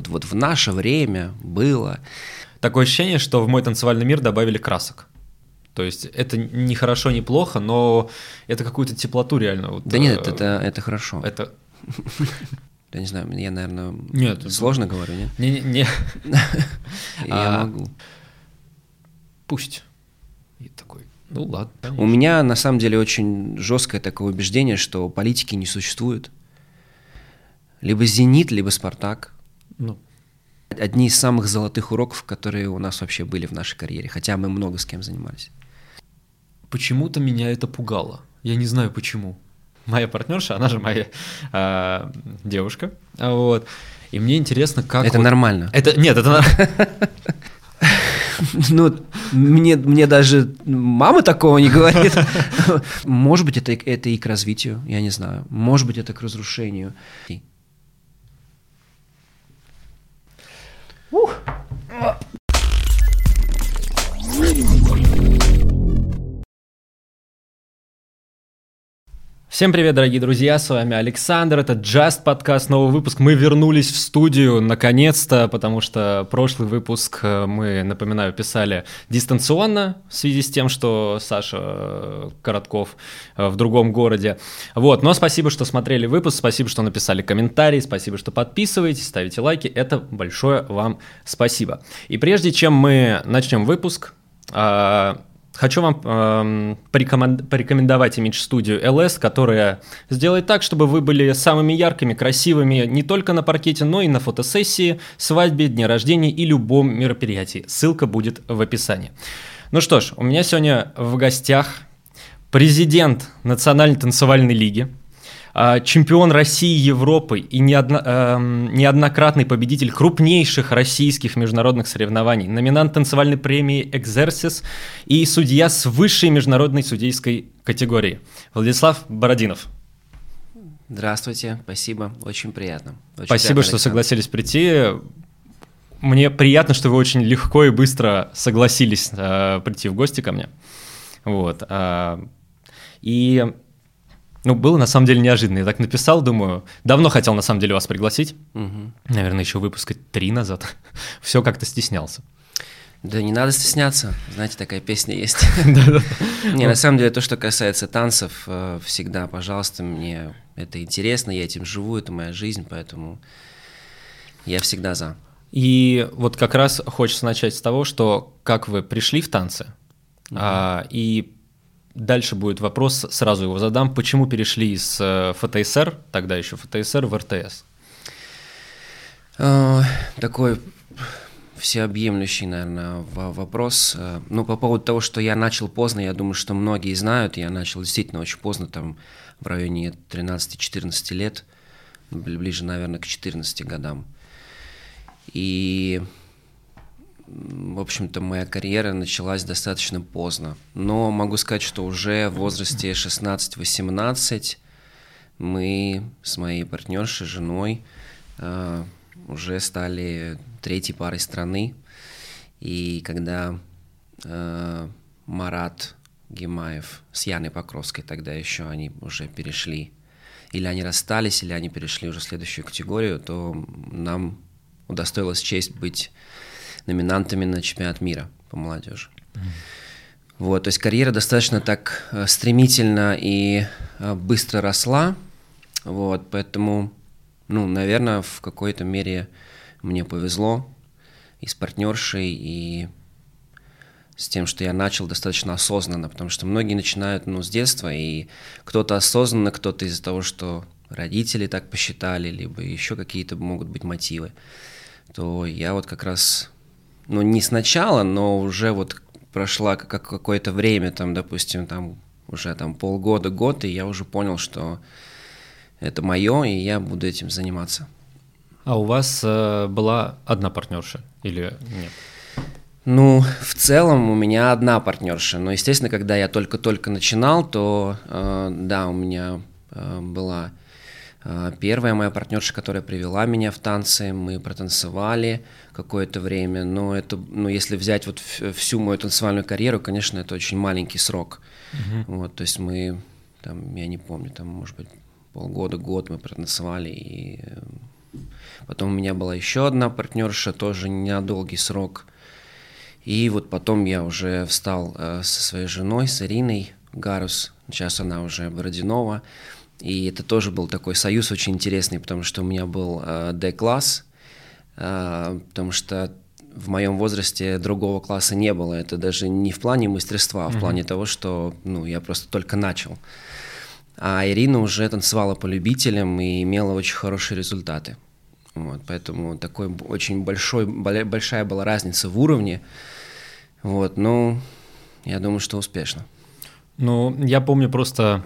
вот, вот в наше время было. Такое ощущение, что в мой танцевальный мир добавили красок. То есть это не хорошо, не плохо, но это какую-то теплоту реально. Вот, да нет, э, это, это хорошо. Это... Я не знаю, я, наверное, нет, сложно это... говорю, нет? Не, не, Я а, могу. Пусть. И такой, ну ладно. У меня на самом деле очень жесткое такое убеждение, что политики не существует. Либо «Зенит», либо «Спартак». Ну. Одни из самых золотых уроков, которые у нас вообще были в нашей карьере, хотя мы много с кем занимались. Почему-то меня это пугало. Я не знаю почему. Моя партнерша, она же моя э, девушка. Вот. И мне интересно, как... Это вот... нормально. Это... Нет, это... Ну, мне, мне даже мама такого не говорит. Может быть, это, это и к развитию, я не знаю. Может быть, это к разрушению. Ух. Всем привет, дорогие друзья, с вами Александр, это Just подкаст, новый выпуск. Мы вернулись в студию наконец-то, потому что прошлый выпуск э, мы, напоминаю, писали дистанционно в связи с тем, что Саша э, Коротков э, в другом городе. Вот, но спасибо, что смотрели выпуск, спасибо, что написали комментарии, спасибо, что подписываетесь, ставите лайки, это большое вам спасибо. И прежде чем мы начнем выпуск, а, Хочу вам эм, порекомендовать имидж-студию LS, которая сделает так, чтобы вы были самыми яркими, красивыми не только на паркете, но и на фотосессии, свадьбе, дне рождения и любом мероприятии. Ссылка будет в описании. Ну что ж, у меня сегодня в гостях президент Национальной танцевальной лиги, чемпион России, Европы и неодно, э, неоднократный победитель крупнейших российских международных соревнований, номинант танцевальной премии «Экзерсис» и судья с высшей международной судейской категории. Владислав Бородинов. Здравствуйте, спасибо, очень приятно. Очень спасибо, приятно, что согласились прийти. Мне приятно, что вы очень легко и быстро согласились э, прийти в гости ко мне. Вот. Э, и ну, было на самом деле неожиданно. Я так написал, думаю, давно хотел на самом деле вас пригласить. Угу. Наверное, еще выпуска три назад. Все как-то стеснялся. Да не надо стесняться, знаете, такая песня есть. Не, на самом деле, то, что касается танцев, э, всегда, пожалуйста, мне это интересно, я этим живу, это моя жизнь, поэтому я всегда за. И вот как раз хочется начать с того, что как вы пришли в танцы, а, и Дальше будет вопрос, сразу его задам. Почему перешли из э, ФТСР, тогда еще ФТСР, в РТС? Э, такой всеобъемлющий, наверное, вопрос. Э, ну, по поводу того, что я начал поздно, я думаю, что многие знают, я начал действительно очень поздно, там, в районе 13-14 лет, ближе, наверное, к 14 годам. И в общем-то, моя карьера началась достаточно поздно. Но могу сказать, что уже в возрасте 16-18 мы с моей партнершей, женой, э, уже стали третьей парой страны. И когда э, Марат Гимаев с Яной Покровской, тогда еще они уже перешли, или они расстались, или они перешли уже в следующую категорию, то нам удостоилась честь быть номинантами на чемпионат мира по молодежи. Вот, то есть карьера достаточно так э, стремительно и э, быстро росла, вот, поэтому, ну, наверное, в какой-то мере мне повезло и с партнершей, и с тем, что я начал достаточно осознанно, потому что многие начинают, ну, с детства, и кто-то осознанно, кто-то из-за того, что родители так посчитали, либо еще какие-то могут быть мотивы, то я вот как раз ну, не сначала, но уже вот прошла как какое-то время, там, допустим, там уже там полгода, год, и я уже понял, что это мое, и я буду этим заниматься. А у вас э, была одна партнерша или нет? Ну, в целом у меня одна партнерша, но, естественно, когда я только-только начинал, то, э, да, у меня э, была э, первая моя партнерша, которая привела меня в танцы, мы протанцевали, какое-то время, но это, ну, если взять вот всю мою танцевальную карьеру, конечно, это очень маленький срок. Uh-huh. Вот, то есть мы, там, я не помню, там, может быть, полгода, год мы протанцевали, и Потом у меня была еще одна партнерша, тоже не на долгий срок. И вот потом я уже встал э, со своей женой, с Ириной Гарус. Сейчас она уже Бородинова. И это тоже был такой союз очень интересный, потому что у меня был э, D-класс, э, потому что в моем возрасте другого класса не было. Это даже не в плане мастерства, а в mm-hmm. плане того, что ну, я просто только начал. А Ирина уже танцевала по любителям и имела очень хорошие результаты. Вот, поэтому такой очень большой, большая была разница в уровне. Вот, ну, я думаю, что успешно. Ну, я помню просто,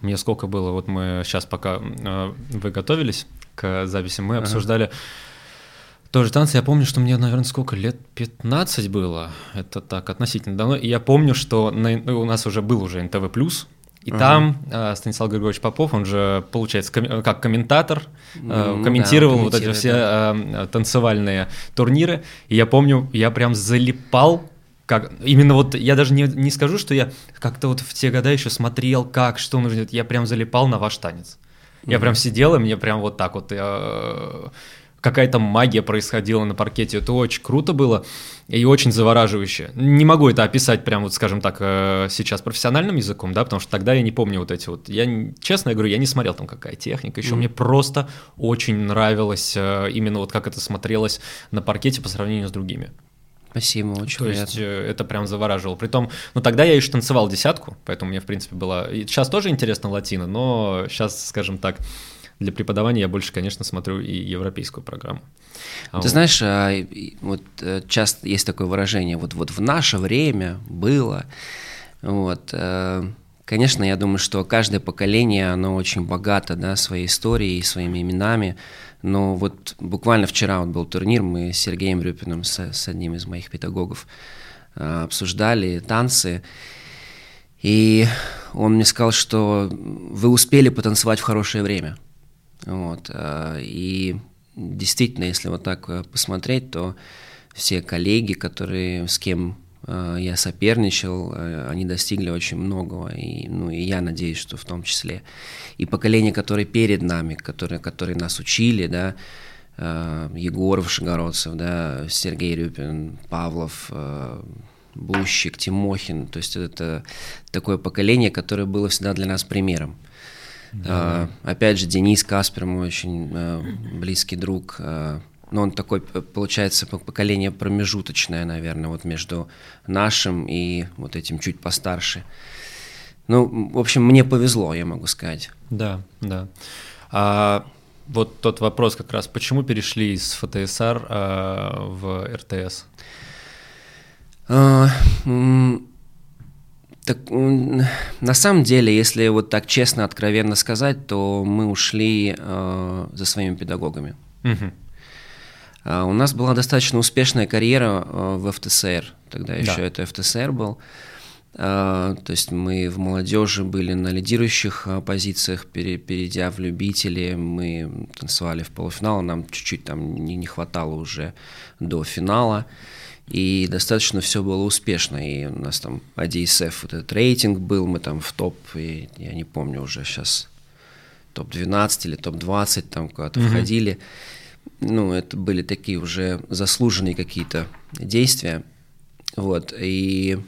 мне сколько было, вот мы сейчас пока э, вы готовились к записи, мы ага. обсуждали тоже танцы. Я помню, что мне, наверное, сколько лет 15 было, это так относительно давно. И я помню, что на, у нас уже был уже НТВ+, и uh-huh. там э, Станислав Григорьевич Попов, он же, получается, ком- как комментатор, э, комментировал да, вот эти все э, танцевальные турниры. И я помню, я прям залипал как именно вот я даже не, не скажу, что я как-то вот в те года еще смотрел, как, что нужно делать. Я прям залипал на ваш танец. Я прям сидел, и мне прям вот так вот я, какая-то магия происходила на паркете. Это очень круто было и очень завораживающе. Не могу это описать прям вот, скажем так, э, сейчас профессиональным языком, да, потому что тогда я не помню вот эти вот. Я, честно говорю, я не смотрел там какая техника. Еще mm. мне просто очень нравилось э, именно вот как это смотрелось на паркете по сравнению с другими. Спасибо, очень То приятно. есть э, это прям завораживало. Притом, ну тогда я еще танцевал десятку, поэтому мне, в принципе, было... И сейчас тоже интересно латино, но сейчас, скажем так, для преподавания я больше, конечно, смотрю и европейскую программу. Ты вот. знаешь, а, вот э, часто есть такое выражение, вот, вот в наше время было, вот, э, конечно, я думаю, что каждое поколение, оно очень богато, да, своей историей, своими именами, но вот буквально вчера вот был турнир, мы с Сергеем Рюпиным, с, с одним из моих педагогов, э, обсуждали танцы, и он мне сказал, что вы успели потанцевать в хорошее время – вот. Э, и действительно, если вот так э, посмотреть, то все коллеги, которые, с кем я соперничал, они достигли очень многого, и, ну, и я надеюсь, что в том числе. И поколение, которое перед нами, которые, которые нас учили, да, Егоров, Шагородцев, да, Сергей Рюпин, Павлов, Бущик, Тимохин, то есть это такое поколение, которое было всегда для нас примером. Да. Опять же, Денис Каспер, мой очень близкий друг, но он такой, получается, поколение промежуточное, наверное, вот между нашим и вот этим чуть постарше. Ну, в общем, мне повезло, я могу сказать. Да, да. А вот тот вопрос как раз, почему перешли из ФТСР а, в РТС? А, так, на самом деле, если вот так честно, откровенно сказать, то мы ушли э, за своими педагогами. Угу. Uh, у нас была достаточно успешная карьера uh, в ФТСР, тогда да. еще это ФТСР был. Uh, то есть мы в молодежи были на лидирующих позициях, пере, перейдя в любители, мы танцевали в полуфинал, нам чуть-чуть там не, не хватало уже до финала. И достаточно все было успешно. И у нас там ADSF, вот этот рейтинг был, мы там в топ, и я не помню уже сейчас, топ-12 или топ-20 там куда-то mm-hmm. входили. Ну, это были такие уже заслуженные какие-то действия. Вот, и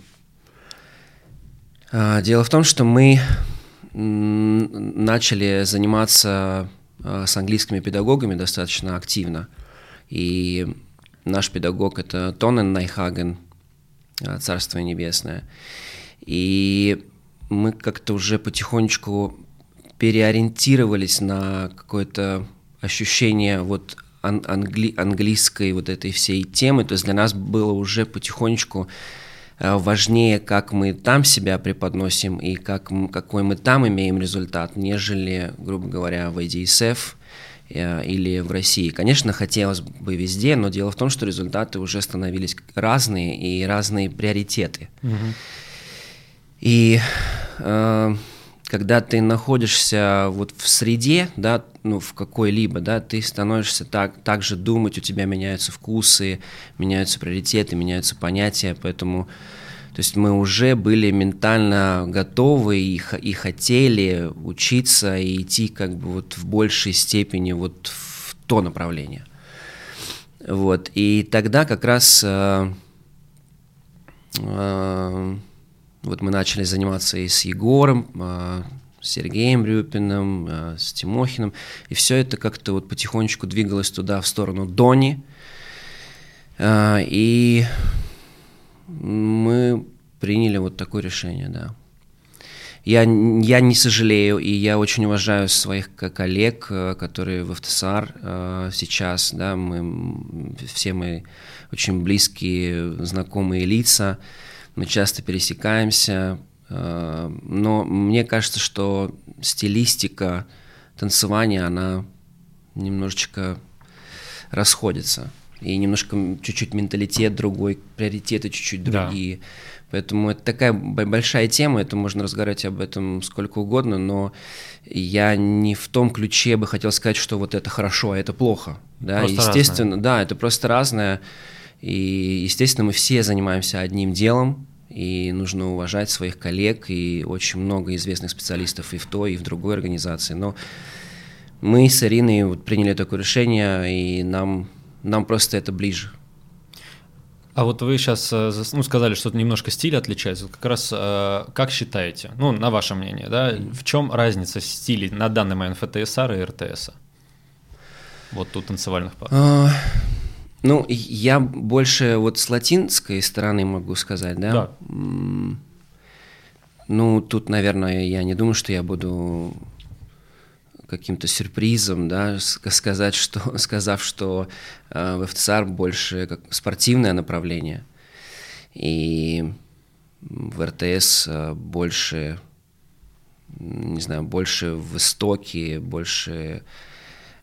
а, дело в том, что мы начали заниматься а, с английскими педагогами достаточно активно. И Наш педагог – это Тоне Найхаген, а, Царство Небесное. И мы как-то уже потихонечку переориентировались на какое-то ощущение вот англи английской вот этой всей темы. То есть для нас было уже потихонечку а, важнее, как мы там себя преподносим и как, какой мы там имеем результат, нежели, грубо говоря, в IDSF Э, или в России. Конечно, хотелось бы везде, но дело в том, что результаты уже становились разные и разные приоритеты. Угу. И э, когда ты находишься вот в среде, да, ну, в какой-либо, да, ты становишься так, так же думать, у тебя меняются вкусы, меняются приоритеты, меняются понятия, поэтому То есть мы уже были ментально готовы и, и хотели учиться и идти как бы вот в большей степени вот в то направление. Вот. И тогда как раз э, э, вот мы начали заниматься и с Егором, э, с Сергеем Рюпиным, э, с Тимохиным, и все это как-то вот потихонечку двигалось туда, в сторону Дони. Э, и мы приняли вот такое решение, да. Я, я не сожалею, и я очень уважаю своих коллег, которые в ФТСАР э, сейчас, да, мы, все мы очень близкие, знакомые лица, мы часто пересекаемся, э, но мне кажется, что стилистика танцевания, она немножечко расходится, и немножко чуть-чуть менталитет другой, приоритеты чуть-чуть другие. Да. Поэтому это такая большая тема, это можно разговаривать об этом сколько угодно, но я не в том ключе бы хотел сказать, что вот это хорошо, а это плохо. Да? Просто естественно, разное. да, это просто разное. И, естественно, мы все занимаемся одним делом, и нужно уважать своих коллег, и очень много известных специалистов и в той, и в другой организации. Но мы с Ириной вот приняли такое решение, и нам, нам просто это ближе. А вот вы сейчас э, ну, сказали, что немножко стиль отличается. Как раз э, как считаете, ну, на ваше мнение, да, в чем разница стилей на данный момент ФТСР и РТС? Вот тут танцевальных пар. Ну, я больше вот с латинской стороны могу сказать, да? Да. Ну, тут, наверное, я не думаю, что я буду каким-то сюрпризом, да, сказать, что, сказав, что э, в ФТСАР больше как спортивное направление, и в РТС э, больше, не знаю, больше в истоке, больше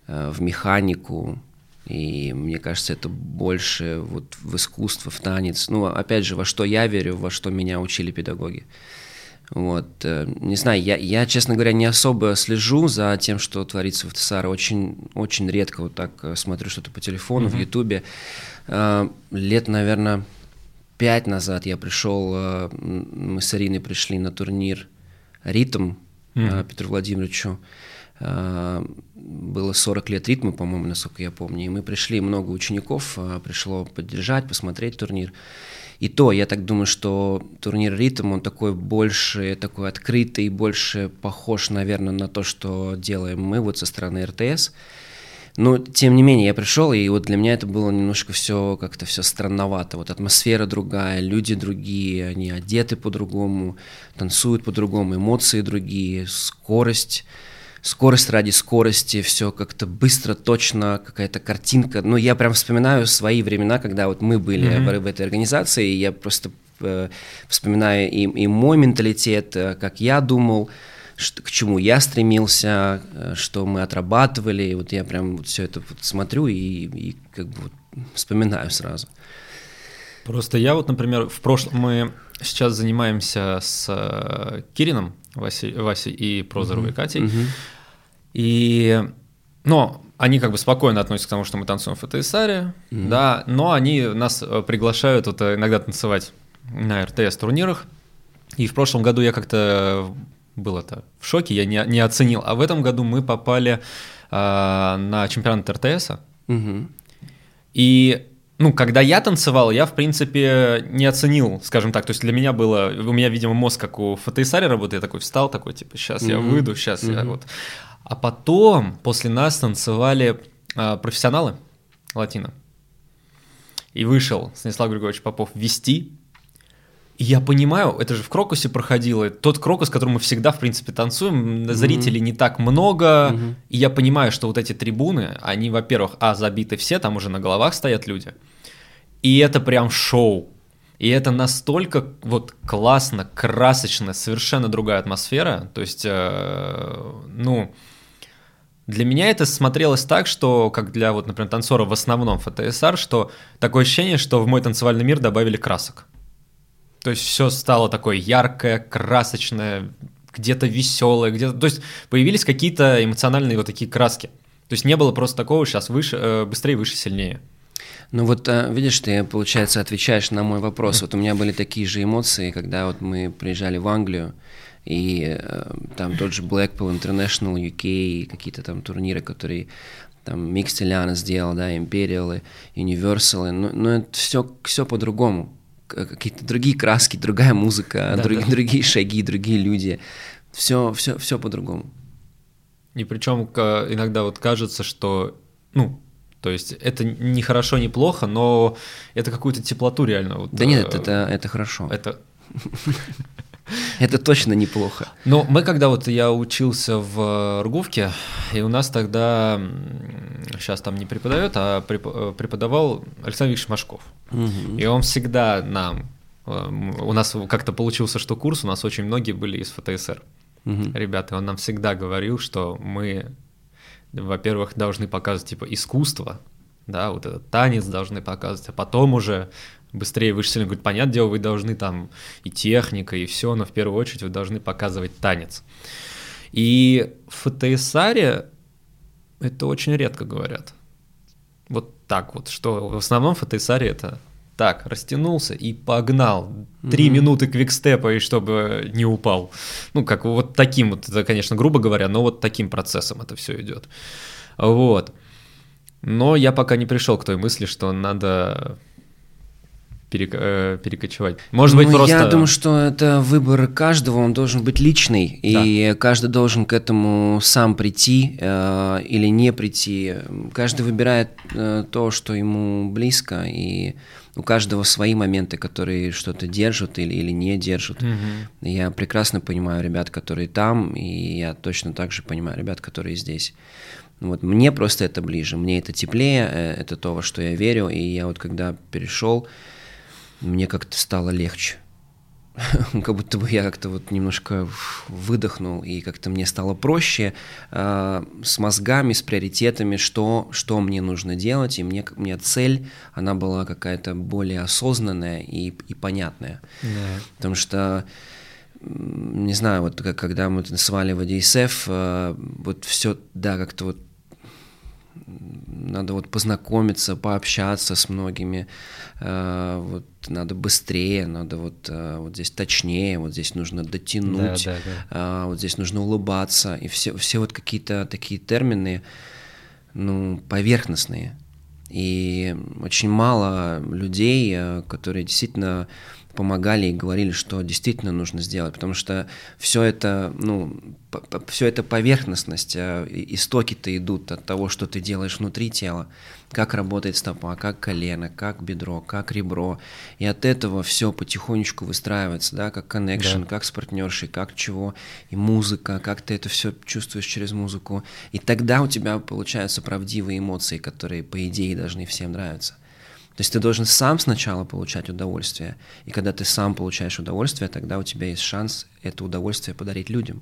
э, в механику, и мне кажется, это больше вот в искусство, в танец. Ну, опять же, во что я верю, во что меня учили педагоги. Вот, э, не знаю, я, я, честно говоря, не особо слежу за тем, что творится в ТСАР. Очень, очень редко вот так э, смотрю что-то по телефону, mm-hmm. в Ютубе. Э, лет, наверное, пять назад я пришел, мы с Ариной пришли на турнир «Ритм» mm-hmm. Петру Владимировичу. Было 40 лет ритма, по-моему, насколько я помню. И мы пришли, много учеников пришло поддержать, посмотреть турнир. И то, я так думаю, что турнир «Ритм», он такой больше, такой открытый, больше похож, наверное, на то, что делаем мы вот со стороны РТС. Но, тем не менее, я пришел, и вот для меня это было немножко все как-то все странновато. Вот атмосфера другая, люди другие, они одеты по-другому, танцуют по-другому, эмоции другие, скорость скорость ради скорости, все как-то быстро, точно, какая-то картинка. Ну, я прям вспоминаю свои времена, когда вот мы были mm-hmm. в, этой организации, и я просто э, вспоминаю и, и мой менталитет, э, как я думал, что, к чему я стремился, э, что мы отрабатывали, и вот я прям вот все это вот смотрю и, и как бы вот вспоминаю сразу. Просто я вот, например, в прошлом мы сейчас занимаемся с э, Кирином, Васей, Васей и Прозоровой uh-huh. Катей. Uh-huh. И, но они как бы спокойно относятся к тому, что мы танцуем в ФТСАре, mm-hmm. да, но они нас э, приглашают вот э, иногда танцевать на РТС-турнирах. И в прошлом году я как-то был это в шоке, я не, не оценил. А в этом году мы попали э, на чемпионат РТСа. Mm-hmm. И ну, когда я танцевал, я, в принципе, не оценил, скажем так. То есть для меня было, у меня, видимо, мозг как у ФТСАре работает, я такой встал, такой, типа, сейчас mm-hmm. я выйду, сейчас mm-hmm. я вот. А потом после нас танцевали э, профессионалы латино. И вышел Станислав Григорьевич Попов вести. И я понимаю, это же в Крокусе проходило, тот Крокус, который мы всегда, в принципе, танцуем, зрителей mm-hmm. не так много, mm-hmm. и я понимаю, что вот эти трибуны, они, во-первых, а, забиты все, там уже на головах стоят люди, и это прям шоу, и это настолько вот классно, красочно, совершенно другая атмосфера, то есть, э, ну, для меня это смотрелось так, что, как для, вот, например, танцора в основном ФТСР, что такое ощущение, что в мой танцевальный мир добавили красок. То есть все стало такое яркое, красочное, где-то веселое, где-то... То есть появились какие-то эмоциональные вот такие краски. То есть не было просто такого сейчас выше, э, быстрее, выше, сильнее. Ну вот, а, видишь, ты, получается, отвечаешь на мой вопрос. Вот у меня были такие же эмоции, когда вот мы приезжали в Англию, и э, там тот же Blackpool International UK, какие-то там турниры, которые там Микстеляна сделал, да, Imperial, Universal, но, но это все, все по-другому. Какие-то другие краски, другая музыка, да, друг, да. другие шаги, другие люди. Все, все, все по-другому. И причем иногда вот кажется, что, ну, то есть это не хорошо, не плохо, но это какую-то теплоту реально. Вот, да нет, э, это, это хорошо. Это Это точно неплохо. Но мы когда вот я учился в Ргувке, и у нас тогда, сейчас там не преподает, а э, преподавал Александр Викторович Машков. Угу. И он всегда нам, э, у нас как-то получился, что курс, у нас очень многие были из ФТСР. Угу. Ребята, он нам всегда говорил, что мы, во-первых, должны показывать типа искусство, да, вот этот танец должны показывать, а потом уже быстрее, выше. Говорит, понятное дело, вы должны там и техника, и все, но в первую очередь вы должны показывать танец. И в ФТСАре это очень редко говорят. Вот так вот, что в основном в ФТСАре это так, растянулся и погнал. Три mm-hmm. минуты квикстепа, и чтобы не упал. Ну, как вот таким вот, это, конечно, грубо говоря, но вот таким процессом это все идет. Вот. Но я пока не пришел к той мысли, что надо Э, перекочевать. Может ну, быть, просто... Я думаю, что это выбор каждого, он должен быть личный, да. и каждый должен к этому сам прийти э, или не прийти. Каждый выбирает э, то, что ему близко, и у каждого свои моменты, которые что-то держат или, или не держат. Угу. Я прекрасно понимаю ребят, которые там, и я точно так же понимаю ребят, которые здесь. Вот мне просто это ближе, мне это теплее, э, это то, во что я верю, и я вот когда перешел, мне как-то стало легче. как будто бы я как-то вот немножко выдохнул, и как-то мне стало проще э, с мозгами, с приоритетами, что, что мне нужно делать, и мне, мне цель, она была какая-то более осознанная и, и понятная. Yeah. Потому что не знаю, вот как, когда мы танцевали в ADSF, э, вот все, да, как-то вот надо вот познакомиться, пообщаться с многими, э, вот надо быстрее, надо вот, э, вот здесь точнее, вот здесь нужно дотянуть, да, да, да. Э, вот здесь нужно улыбаться, и все, все вот какие-то такие термины, ну, поверхностные. И очень мало людей, которые действительно помогали и говорили, что действительно нужно сделать, потому что все это, ну, все это поверхностность, а истоки-то идут от того, что ты делаешь внутри тела, как работает стопа, как колено, как бедро, как ребро, и от этого все потихонечку выстраивается, да, как connection, да. как с партнершей, как чего, и музыка, как ты это все чувствуешь через музыку, и тогда у тебя получаются правдивые эмоции, которые, по идее, должны всем нравиться. То есть ты должен сам сначала получать удовольствие, и когда ты сам получаешь удовольствие, тогда у тебя есть шанс это удовольствие подарить людям.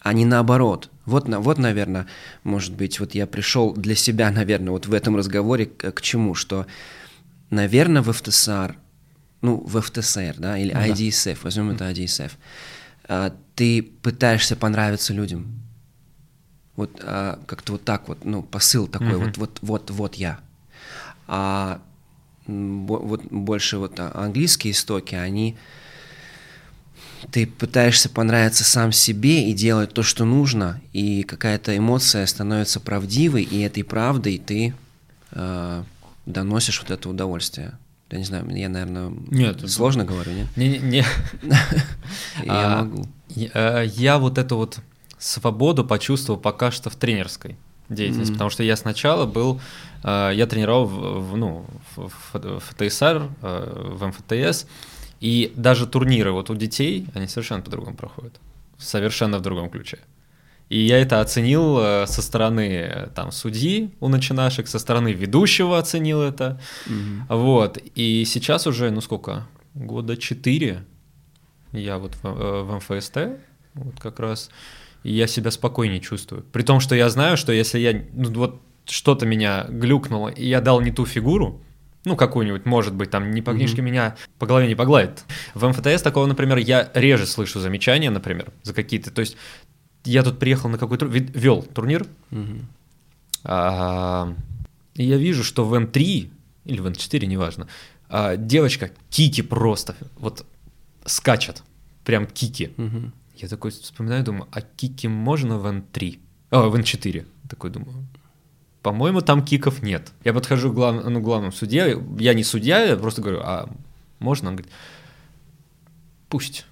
А не наоборот. Вот, вот, наверное, может быть, вот я пришел для себя, наверное, вот в этом разговоре к, к чему, что, наверное, в ФТСР, ну, в ФТСР, да, или ну, IDSF, да. возьмем это IDSF, а, ты пытаешься понравиться людям. Вот а, как-то вот так вот, ну, посыл такой, mm-hmm. вот, вот, вот, вот я. А вот больше вот а, английские истоки, они ты пытаешься понравиться сам себе и делать то, что нужно, и какая-то эмоция становится правдивой, и этой правдой ты э, доносишь вот это удовольствие. Я не знаю, я, наверное, нет, сложно это... говорю, нет? Не, не. Я а, могу. Э, я вот эту вот свободу почувствовал пока что в тренерской деятельности, потому что я сначала был Э, я тренировал в, ну, в, в ФТСР, э, в МФТС, и даже турниры вот у детей, они совершенно по-другому проходят, совершенно в другом ключе. И я это оценил э, со стороны там судьи у начинашек, со стороны ведущего оценил это. Mm-hmm. Вот. И сейчас уже, ну сколько, года четыре я вот в, в МФСТ, вот как раз, и я себя спокойнее чувствую. При том, что я знаю, что если я, ну вот что-то меня глюкнуло, и я дал не ту фигуру, ну, какую-нибудь, может быть, там не по книжке mm-hmm. меня по голове не погладит. В МФТС такого, например, я реже слышу замечания, например, за какие-то. То есть я тут приехал на какой-то вел турнир, mm-hmm. а, и я вижу, что в М3 или в N4, неважно, а, девочка кики просто, вот скачет, прям кики. Мгм. Я такой вспоминаю, думаю, а кики можно в N3? О, в N4. Такой думаю, по-моему, там киков нет. Я подхожу к глав... ну, главному судье, я не судья, я просто говорю, а можно? Он говорит, пусть.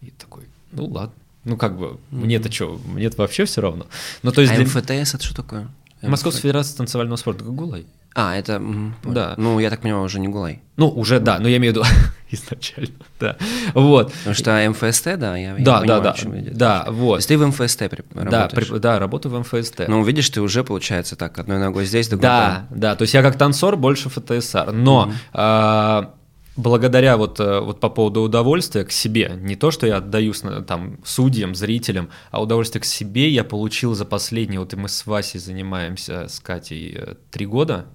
И такой, ну ладно. Ну как бы, мне-то что, мне-то вообще все равно. Ну то есть А для- МФТС это что такое? Московская Федерация танцевального спорта, как Гулай. А, это... понял. Да. Ну, я так понимаю, уже не Гулай. Ну, уже да, но я имею в виду изначально, да. Вот. Потому что МФСТ, да, я, я Да, да, понимаю, да, о чем идет да, вот. То есть ты в МФСТ при- Да, при- да, работаю в МФСТ. Ну, видишь, ты уже, получается, так, одной ногой здесь, другой Да, да, то есть я как танцор больше ФТСР, но а, благодаря вот, э, вот по поводу удовольствия к себе, не то, что я отдаю с- там судьям, зрителям, а удовольствие к себе я получил за последние, вот и мы с Васей занимаемся, с Катей, э, три года,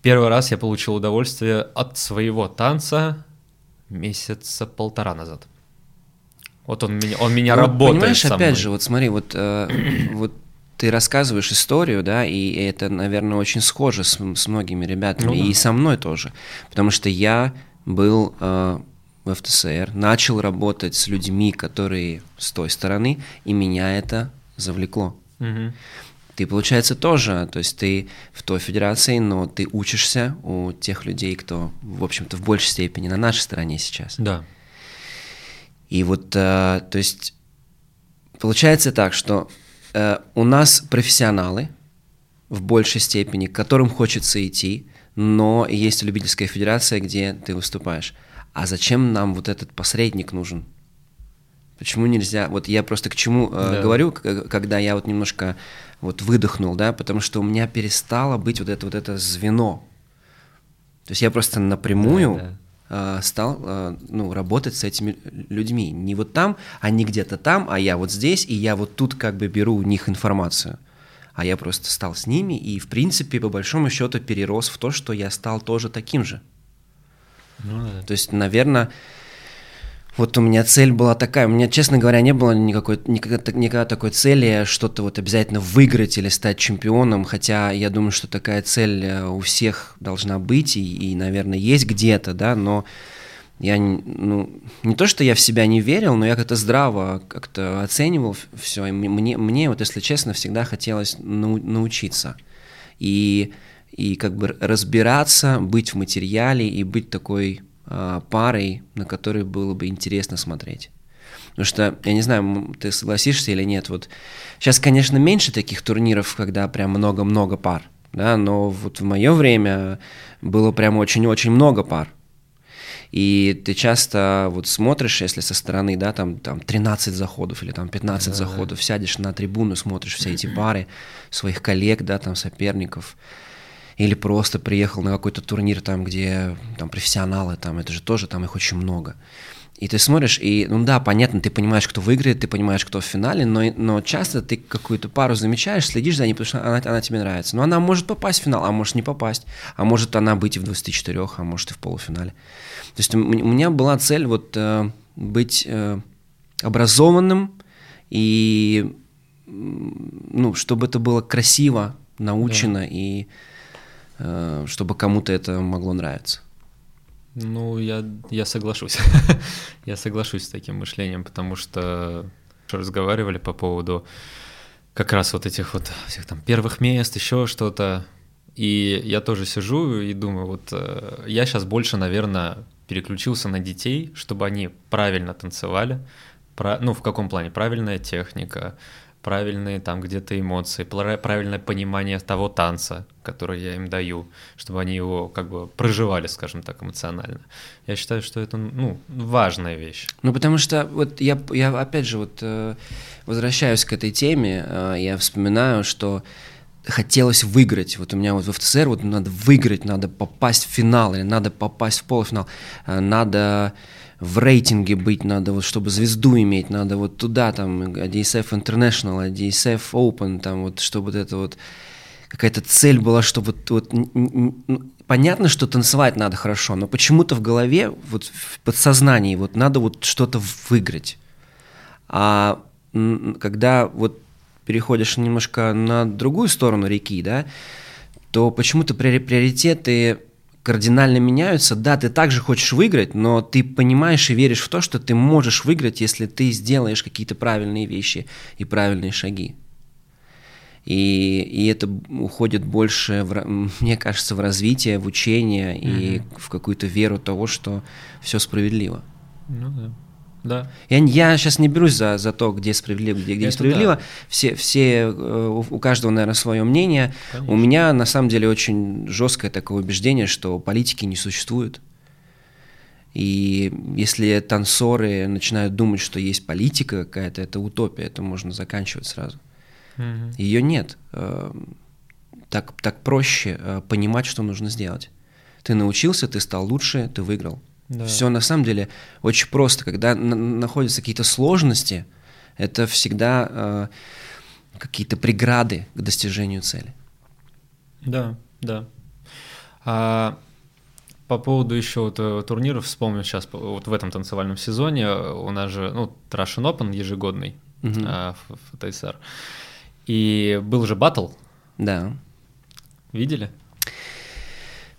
первый раз я получил удовольствие от своего танца месяца полтора назад. Вот он меня, он меня Ну, работает Понимаешь, опять же, вот смотри, вот, э, вот ты рассказываешь историю, да, и это, наверное, очень схоже с, с многими ребятами, Ну да. и со мной тоже, потому что я был э, в ФТСР, начал работать с людьми, которые с той стороны, и меня это завлекло. Мгм. Ты, получается, тоже, то есть ты в той федерации, но ты учишься у тех людей, кто, в общем-то, в большей степени на нашей стороне сейчас. Да. И вот, э, то есть, получается так, что э, у нас профессионалы в большей степени, к которым хочется идти, но есть любительская федерация, где ты выступаешь. А зачем нам вот этот посредник нужен? Почему нельзя? Вот я просто к чему э, Да. говорю, когда я вот немножко вот выдохнул, да, потому что у меня перестало быть вот это вот это звено. То есть я просто напрямую Да, э, стал э, ну, работать с этими людьми. Не вот там, а не где-то там, а я вот здесь, и я вот тут как бы беру у них информацию. А я просто стал с ними, и в принципе, по большому счету, перерос в то, что я стал тоже таким же. Ну да. То есть, наверное, вот у меня цель была такая. У меня, честно говоря, не было никакой, никогда, никогда такой цели что-то вот обязательно выиграть или стать чемпионом. Хотя я думаю, что такая цель э, у всех должна быть и, и, наверное, есть где-то, да, но я ну, не то, что я в себя не верил, но я как-то здраво как-то оценивал все. И мне, мне, вот если честно, всегда хотелось нау- научиться. И, и как бы разбираться, быть в материале и быть такой парой, на которой было бы интересно смотреть. Потому что, я не знаю, ты согласишься или нет, вот сейчас, конечно, меньше таких турниров, когда прям много-много пар, да, но вот в мое время было прям очень-очень много пар. И ты часто вот смотришь, если со стороны, да, там, там 13 заходов или там 15 заходов, сядешь на трибуну, смотришь все эти пары своих коллег, да, там соперников, или просто приехал на какой-то турнир там, где там профессионалы, там, это же тоже, там их очень много. И ты смотришь, и, ну да, понятно, ты понимаешь, кто выиграет, ты понимаешь, кто в финале, но, но часто ты какую-то пару замечаешь, следишь за ней, потому что она, она тебе нравится. Но она может попасть в финал, а может не попасть. А может она быть и в 24, а может и в полуфинале. То есть у меня была цель вот э, быть э, образованным и ну, чтобы это было красиво, научено и э, чтобы кому-то это могло нравиться. Ну, я, я соглашусь. я соглашусь с таким мышлением, потому что что разговаривали по поводу как раз вот этих вот всех там первых мест, еще что-то. И я тоже сижу и думаю, вот э, я сейчас больше, наверное, переключился на детей, чтобы они правильно танцевали. Про- ну, в каком плане? Правильная техника, правильные там где-то эмоции, правильное понимание того танца, который я им даю, чтобы они его как бы проживали, скажем так, эмоционально. Я считаю, что это, ну, важная вещь. Ну, потому что вот я, я опять же вот э, возвращаюсь к этой теме, э, я вспоминаю, что хотелось выиграть. Вот у меня вот в ФТСР вот надо выиграть, надо попасть в финал или надо попасть в полуфинал, э, надо в рейтинге быть, надо вот, чтобы звезду иметь, надо вот туда, там, DSF International, DSF Open, там, вот, чтобы вот это вот какая-то цель была, что вот, вот ну, понятно, что танцевать надо хорошо, но почему-то в голове, вот в подсознании, вот надо вот что-то выиграть. А когда вот переходишь немножко на другую сторону реки, да, то почему-то приори- приоритеты кардинально меняются. Да, ты также хочешь выиграть, но ты понимаешь и веришь в то, что ты можешь выиграть, если ты сделаешь какие-то правильные вещи и правильные шаги. И, и это уходит больше, в, мне кажется, в развитие, в учение и mm-hmm. в какую-то веру того, что все справедливо. Ну да. Да. Я, я сейчас не берусь за, за то, где справедливо, где, где несправедливо. Да. Все, все, э, у каждого, наверное, свое мнение. Конечно. У меня, на самом деле, очень жесткое такое убеждение, что политики не существует. И если танцоры начинают думать, что есть политика какая-то, это утопия, это можно заканчивать сразу. Угу. Ее нет. Э, так, так проще э, понимать, что нужно сделать. Ты научился, ты стал лучше, ты выиграл. Да. Все на самом деле очень просто. Когда на- находятся какие-то сложности, это всегда э, какие-то преграды к достижению цели. Да, да. А по поводу еще вот э, турниров, вспомню сейчас, вот в этом танцевальном сезоне у нас же, ну, Russian Open ежегодный угу. а, в, в ТСР. И был же батл. Да. Видели?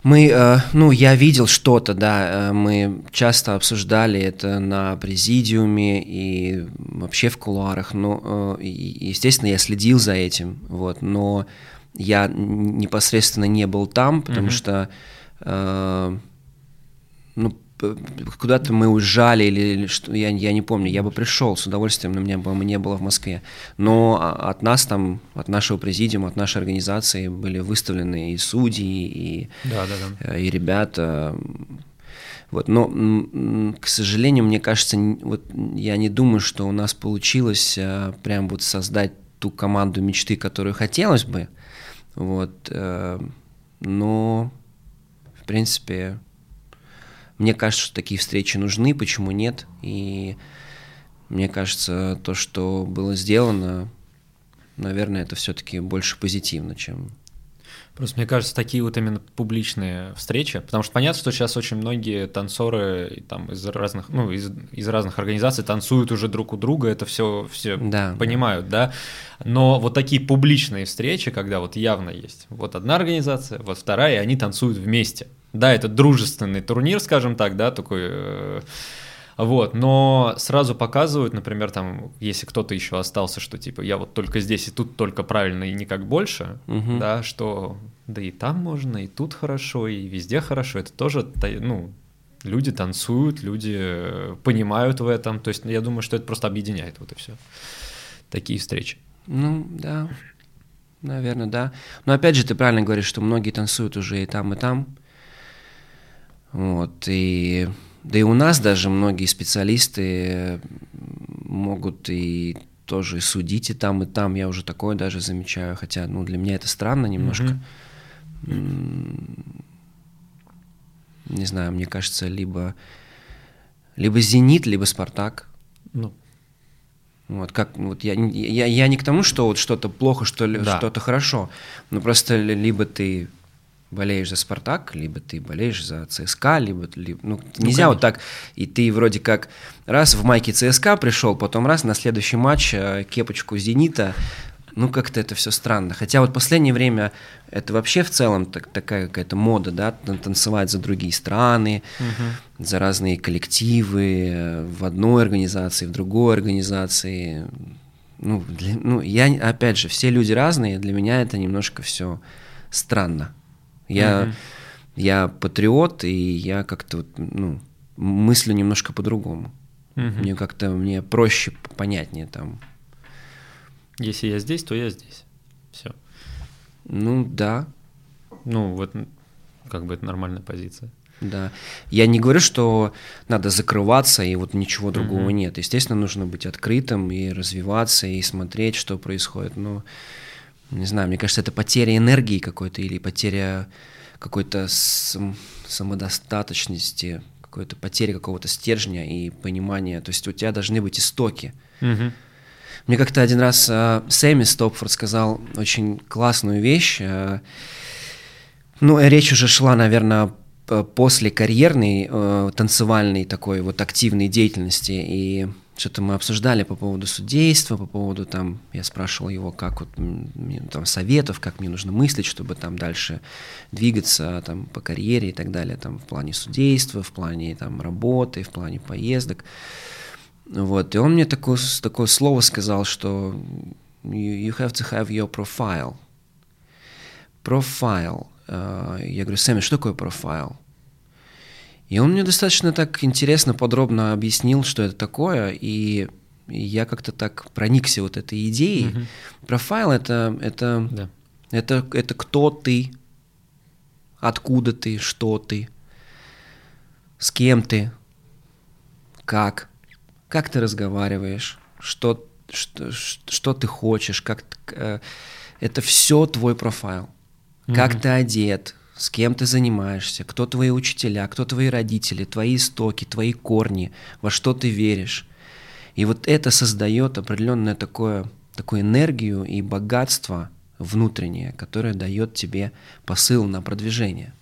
Мы, э, ну, я видел что-то, да, э, мы часто обсуждали это на президиуме и вообще в кулуарах, но, э, естественно, я следил за этим, вот, но я непосредственно не был там, потому mm-hmm. что, ну, куда-то мы уезжали или, или что, я, я не помню, я бы пришел с удовольствием, но меня бы не было в Москве. Но от нас там, от нашего президиума, от нашей организации были выставлены и судьи, и, да, да, да. и ребята. Вот, но, к сожалению, мне кажется, вот я не думаю, что у нас получилось а, прям вот создать ту команду мечты, которую хотелось бы. Вот, э, но, в принципе, мне кажется, что такие встречи нужны, почему нет? И мне кажется, то, что было сделано, наверное, это все-таки больше позитивно, чем Просто мне кажется, такие вот именно публичные встречи, потому что понятно, что сейчас очень многие танцоры там из разных, ну, из, из разных организаций танцуют уже друг у друга, это все, все да, понимают, да. Но вот такие публичные встречи, когда вот явно есть вот одна организация, вот вторая, и они танцуют вместе. Да, это дружественный турнир, скажем так, да, такой. Э, вот, но сразу показывают, например, там, если кто-то еще остался, что типа я вот только здесь и тут только правильно и никак больше, угу. да, что да и там можно, и тут хорошо, и везде хорошо, это тоже, ну, люди танцуют, люди э, понимают в этом, то есть я думаю, что это просто объединяет вот и все. Такие встречи. Ну, да, наверное, да. Но опять же, ты правильно говоришь, что многие танцуют уже и там, и там. Вот, и да и у нас даже многие специалисты могут и тоже судить и там, и там. Я уже такое даже замечаю, хотя, ну, для меня это странно немножко. Mm-hmm. Не знаю, мне кажется, либо, либо «Зенит», либо «Спартак». Ну. Вот, как, вот я, я, я не к тому, что вот что-то плохо, что ли, да. что-то хорошо, но просто либо ты болеешь за Спартак, либо ты болеешь за ЦСКА, либо, либо ну, ну нельзя конечно. вот так, и ты вроде как раз в майке ЦСКА пришел, потом раз на следующий матч э, кепочку Зенита, ну как-то это все странно. Хотя вот последнее время это вообще в целом так, такая какая-то мода, да, танцевать за другие страны, угу. за разные коллективы, э, в одной организации, в другой организации. Ну, для, ну, я, опять же, все люди разные, для меня это немножко все странно. Я, угу. я патриот, и я как-то ну, мыслю немножко по-другому. Угу. Мне как-то мне проще, понятнее там. Если я здесь, то я здесь. Все. Ну да. Ну, вот как бы это нормальная позиция. Да. Я не говорю, что надо закрываться и вот ничего другого mm нет. Естественно, нужно быть открытым и развиваться, и смотреть, что происходит. Но не знаю, мне кажется, это потеря энергии какой-то или потеря какой-то сам, самодостаточности, какой-то потеря какого-то стержня и понимания. То есть у тебя должны быть истоки. Угу. Мне как-то один раз э, Сэмми Стопфорд сказал очень классную вещь. Э, ну, речь уже шла, наверное, после карьерной э, танцевальной такой вот активной деятельности. И что-то мы обсуждали по поводу судейства, по поводу там, я спрашивал его, как вот, там, советов, как мне нужно мыслить, чтобы там дальше двигаться там по карьере и так далее, там в плане судейства, в плане там работы, в плане поездок. Вот, и он мне такое, такое слово сказал, что you, have to have your profile. Profile. Uh, я говорю, Сэмми, что такое профайл? И он мне достаточно так интересно, подробно объяснил, что это такое, и я как-то так проникся вот этой идеей. Угу. Профайл это, это, да. это, это кто ты, откуда ты, что ты, с кем ты, как, как ты разговариваешь, что, что, что ты хочешь, как, э, это все твой профайл. Угу. Как ты одет, с кем ты занимаешься, кто твои учителя, кто твои родители, твои истоки, твои корни, во что ты веришь. И вот это создает определенное такое, такую энергию и богатство внутреннее, которое дает тебе посыл на продвижение.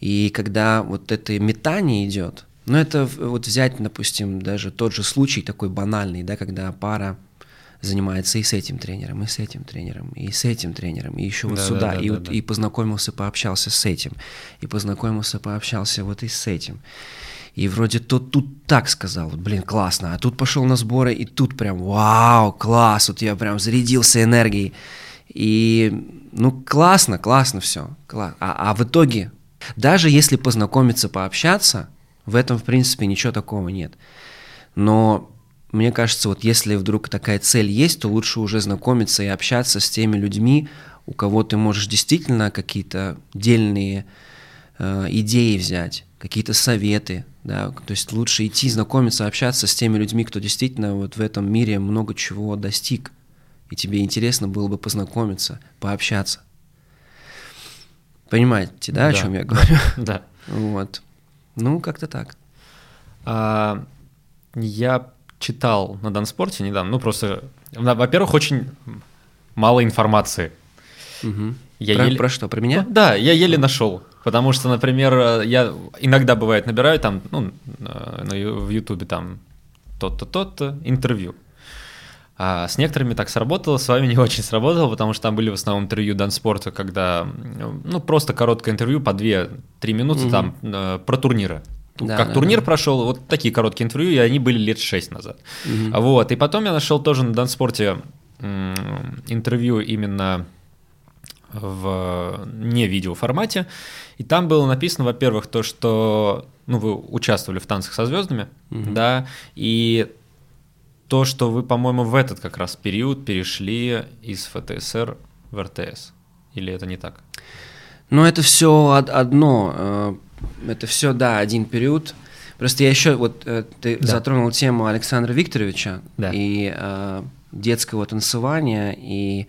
И когда вот это метание идет, ну это вот взять, допустим, даже тот же случай такой банальный, да, когда пара занимается и с этим тренером, и с этим тренером, и с этим тренером, и еще вот да, сюда, да, да, и, да, вот, да. и познакомился, пообщался с этим, и познакомился, пообщался вот и с этим. И вроде тот тут так сказал, вот, блин, классно, а тут пошел на сборы, и тут прям, вау, класс, вот я прям зарядился энергией. И, ну, классно, классно все. Класс. А, а в итоге, даже если познакомиться, пообщаться, в этом, в принципе, ничего такого нет. Но мне кажется, вот если вдруг такая цель есть, то лучше уже знакомиться и общаться с теми людьми, у кого ты можешь действительно какие-то дельные э, идеи взять, какие-то советы, да, то есть лучше идти знакомиться, общаться с теми людьми, кто действительно вот в этом мире много чего достиг, и тебе интересно было бы познакомиться, пообщаться. Понимаете, да, да. о чем я говорю? Да. Вот. Ну, как-то так. А, я читал на Данспорте недавно, ну просто, во-первых, очень мало информации. Угу. Я про, еле... про что, про меня? Ну, да, я еле нашел. Потому что, например, я иногда бывает набираю там, ну, в Ютубе там тот-то, тот-то, интервью. А с некоторыми так сработало, с вами не очень сработало, потому что там были в основном интервью Данспорта, когда, ну, просто короткое интервью по 2-3 минуты угу. там э, про турниры да, как да, турнир да. прошел, вот такие короткие интервью, и они были лет 6 назад. Угу. Вот, и потом я нашел тоже на Данспорте интервью именно в не видео формате, и там было написано, во-первых, то, что ну, вы участвовали в танцах со звездами, угу. да, и то, что вы, по-моему, в этот как раз период перешли из ФТСР в РТС. Или это не так? Ну, это все одно. Это все, да, один период. Просто я еще, вот э, ты да. затронул тему Александра Викторовича да. и э, детского танцевания, и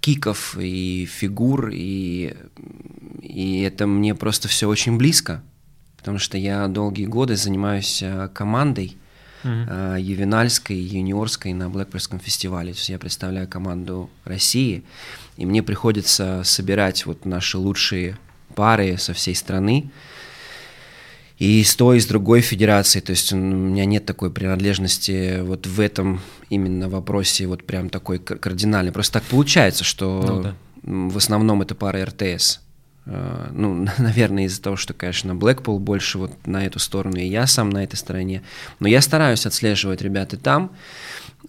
киков, и фигур, и, и это мне просто все очень близко, потому что я долгие годы занимаюсь э, командой uh-huh. э, ювенальской, юниорской на Блэкперском фестивале. То есть я представляю команду России, и мне приходится собирать вот наши лучшие пары со всей страны, и с той, и с другой федерацией. То есть у меня нет такой принадлежности вот в этом именно вопросе вот прям такой кардинальный. Просто так получается, что ну, да. в основном это пара РТС. А, ну, наверное, из-за того, что, конечно, Blackpool больше вот на эту сторону, и я сам на этой стороне. Но я стараюсь отслеживать ребят и там,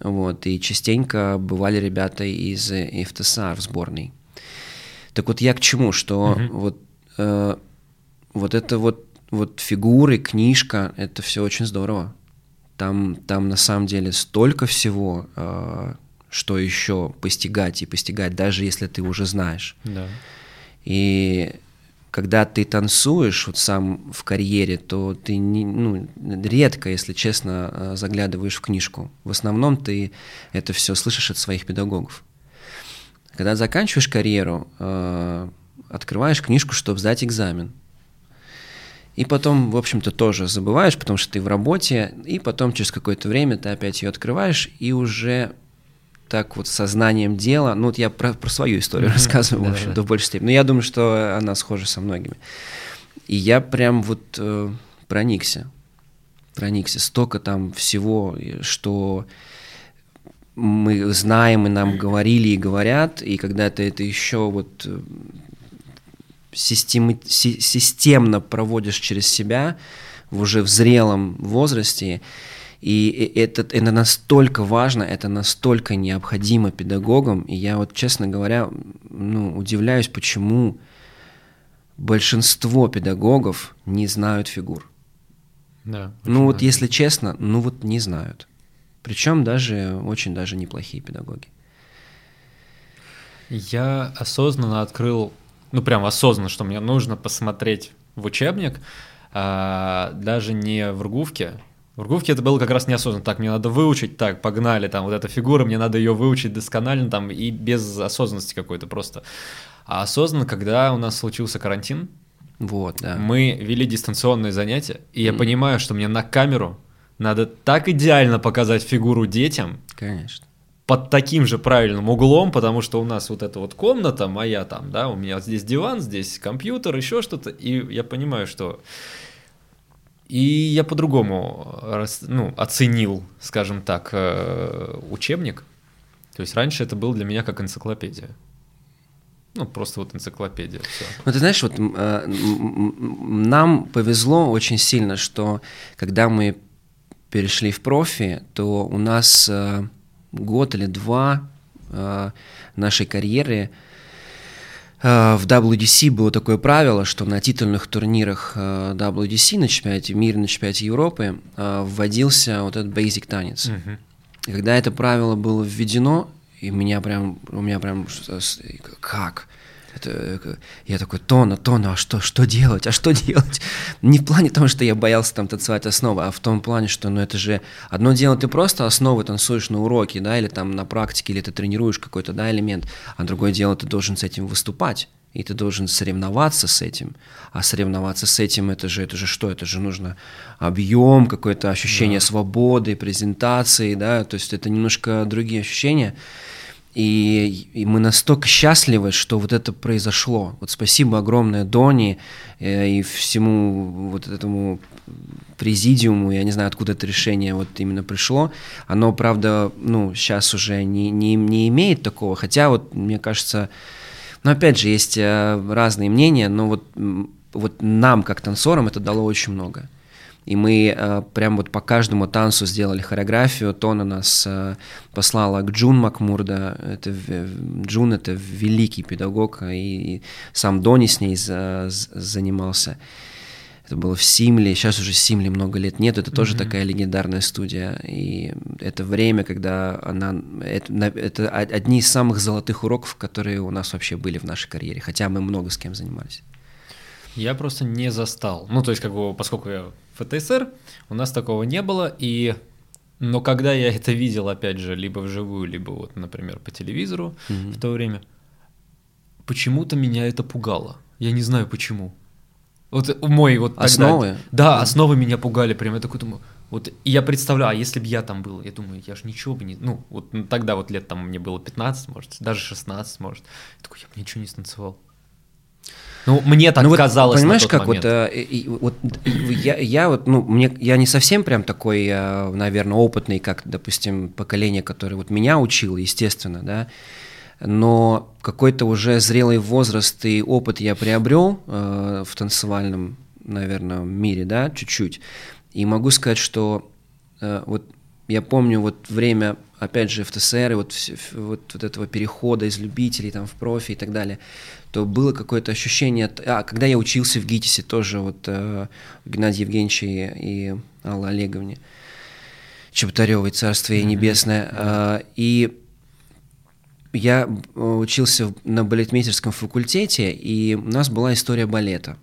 вот, и частенько бывали ребята из ФТСА в сборной. Так вот я к чему, что угу. вот, э, вот это вот вот фигуры, книжка, это все очень здорово. Там, там на самом деле столько всего, э, что еще постигать и постигать, даже если ты уже знаешь. Да. И когда ты танцуешь вот сам в карьере, то ты не, ну, редко, если честно, э, заглядываешь в книжку. В основном ты это все слышишь от своих педагогов. Когда заканчиваешь карьеру, открываешь книжку, чтобы сдать экзамен. И потом, в общем-то, тоже забываешь, потому что ты в работе, и потом через какое-то время ты опять ее открываешь, и уже так вот сознанием дела, ну вот я про, про свою историю рассказываю, в общем-то, в большей степени, но я думаю, что она схожа со многими. И я прям вот э, проникся. проникся, столько там всего, что мы знаем, и нам говорили и говорят, и когда ты это еще вот э, систем, системно проводишь через себя в уже в зрелом возрасте, и это, это настолько важно, это настолько необходимо педагогам, и я вот, честно говоря, ну, удивляюсь, почему большинство педагогов не знают фигур. Да, ну вот, если честно, ну вот не знают. Причем даже очень даже неплохие педагоги. Я осознанно открыл, ну прям осознанно, что мне нужно посмотреть в учебник, а, даже не в Ргувке. В Ргувке это было как раз неосознанно. Так, мне надо выучить, так, погнали, там, вот эта фигура, мне надо ее выучить досконально, там, и без осознанности какой-то просто. А осознанно, когда у нас случился карантин, вот, да. мы вели дистанционные занятия, и я mm. понимаю, что мне на камеру надо так идеально показать фигуру детям. Конечно. Под таким же правильным углом, потому что у нас вот эта вот комната моя там, да, у меня здесь диван, здесь компьютер, еще что-то, и я понимаю, что... И я по-другому ну, оценил, скажем так, э, учебник. То есть раньше это был для меня как энциклопедия. Ну, просто вот энциклопедия. Все. Ну, ты знаешь, вот э, нам повезло очень сильно, что когда мы перешли в профи, то у нас э, год или два э, нашей карьеры э, в WDC было такое правило, что на титульных турнирах э, WDC на чемпионате мира, на чемпионате Европы э, вводился вот этот basic танец. И когда это правило было введено, и меня прям, у меня прям, как? Это, я такой, Тона, Тона, а что, что делать, а что делать? Не в плане того, что я боялся там танцевать основы, а в том плане, что, ну, это же одно дело, ты просто основы танцуешь на уроке, да, или там на практике, или ты тренируешь какой-то, да, элемент, а другое дело, ты должен с этим выступать, и ты должен соревноваться с этим, а соревноваться с этим, это же, это же что, это же нужно объем, какое-то ощущение да. свободы, презентации, да, то есть это немножко другие ощущения, и, и мы настолько счастливы, что вот это произошло. Вот спасибо огромное Дони э, и всему вот этому президиуму, я не знаю, откуда это решение вот именно пришло. Оно, правда, ну, сейчас уже не, не, не имеет такого, хотя вот, мне кажется, ну, опять же, есть э, разные мнения, но вот, вот нам, как танцорам, это дало очень много. И мы э, прям вот по каждому танцу сделали хореографию. Тона нас э, послала к Джун Макмурда. Это, Джун — это великий педагог, и, и сам Дони с ней за, занимался. Это было в Симле, сейчас уже в Симле много лет нет, это тоже mm-hmm. такая легендарная студия. И это время, когда она... Это, это одни из самых золотых уроков, которые у нас вообще были в нашей карьере, хотя мы много с кем занимались. Я просто не застал. Ну, то есть, как бы, поскольку я ФТСР, у нас такого не было, и но когда я это видел, опять же, либо вживую, либо вот, например, по телевизору mm-hmm. в то время, почему-то меня это пугало. Я не знаю почему. Вот мой вот тогда, основы. Да, основы меня пугали, прям я такой думаю. Вот я представляю, а если бы я там был, я думаю, я же ничего бы не, ну вот тогда вот лет там мне было 15, может, даже 16, может, я такой, я бы ничего не станцевал. Ну, мне так ну, казалось. Вот, понимаешь, как момент. вот, э, и, вот я, я вот, ну, мне, я не совсем прям такой, э, наверное, опытный, как, допустим, поколение, которое вот меня учило, естественно, да, но какой-то уже зрелый возраст и опыт я приобрел э, в танцевальном, наверное, мире, да, чуть-чуть. И могу сказать, что э, вот я помню вот время, опять же, в ТСР, и вот, вот, вот этого перехода из любителей там в профи и так далее то было какое-то ощущение... А, когда я учился в ГИТИСе, тоже вот э, Геннадий Евгеньевич и, и Алла Олеговне Чеботаревой, Царствие mm-hmm. Небесное. Э, и я учился на балетмейстерском факультете, и у нас была история балета.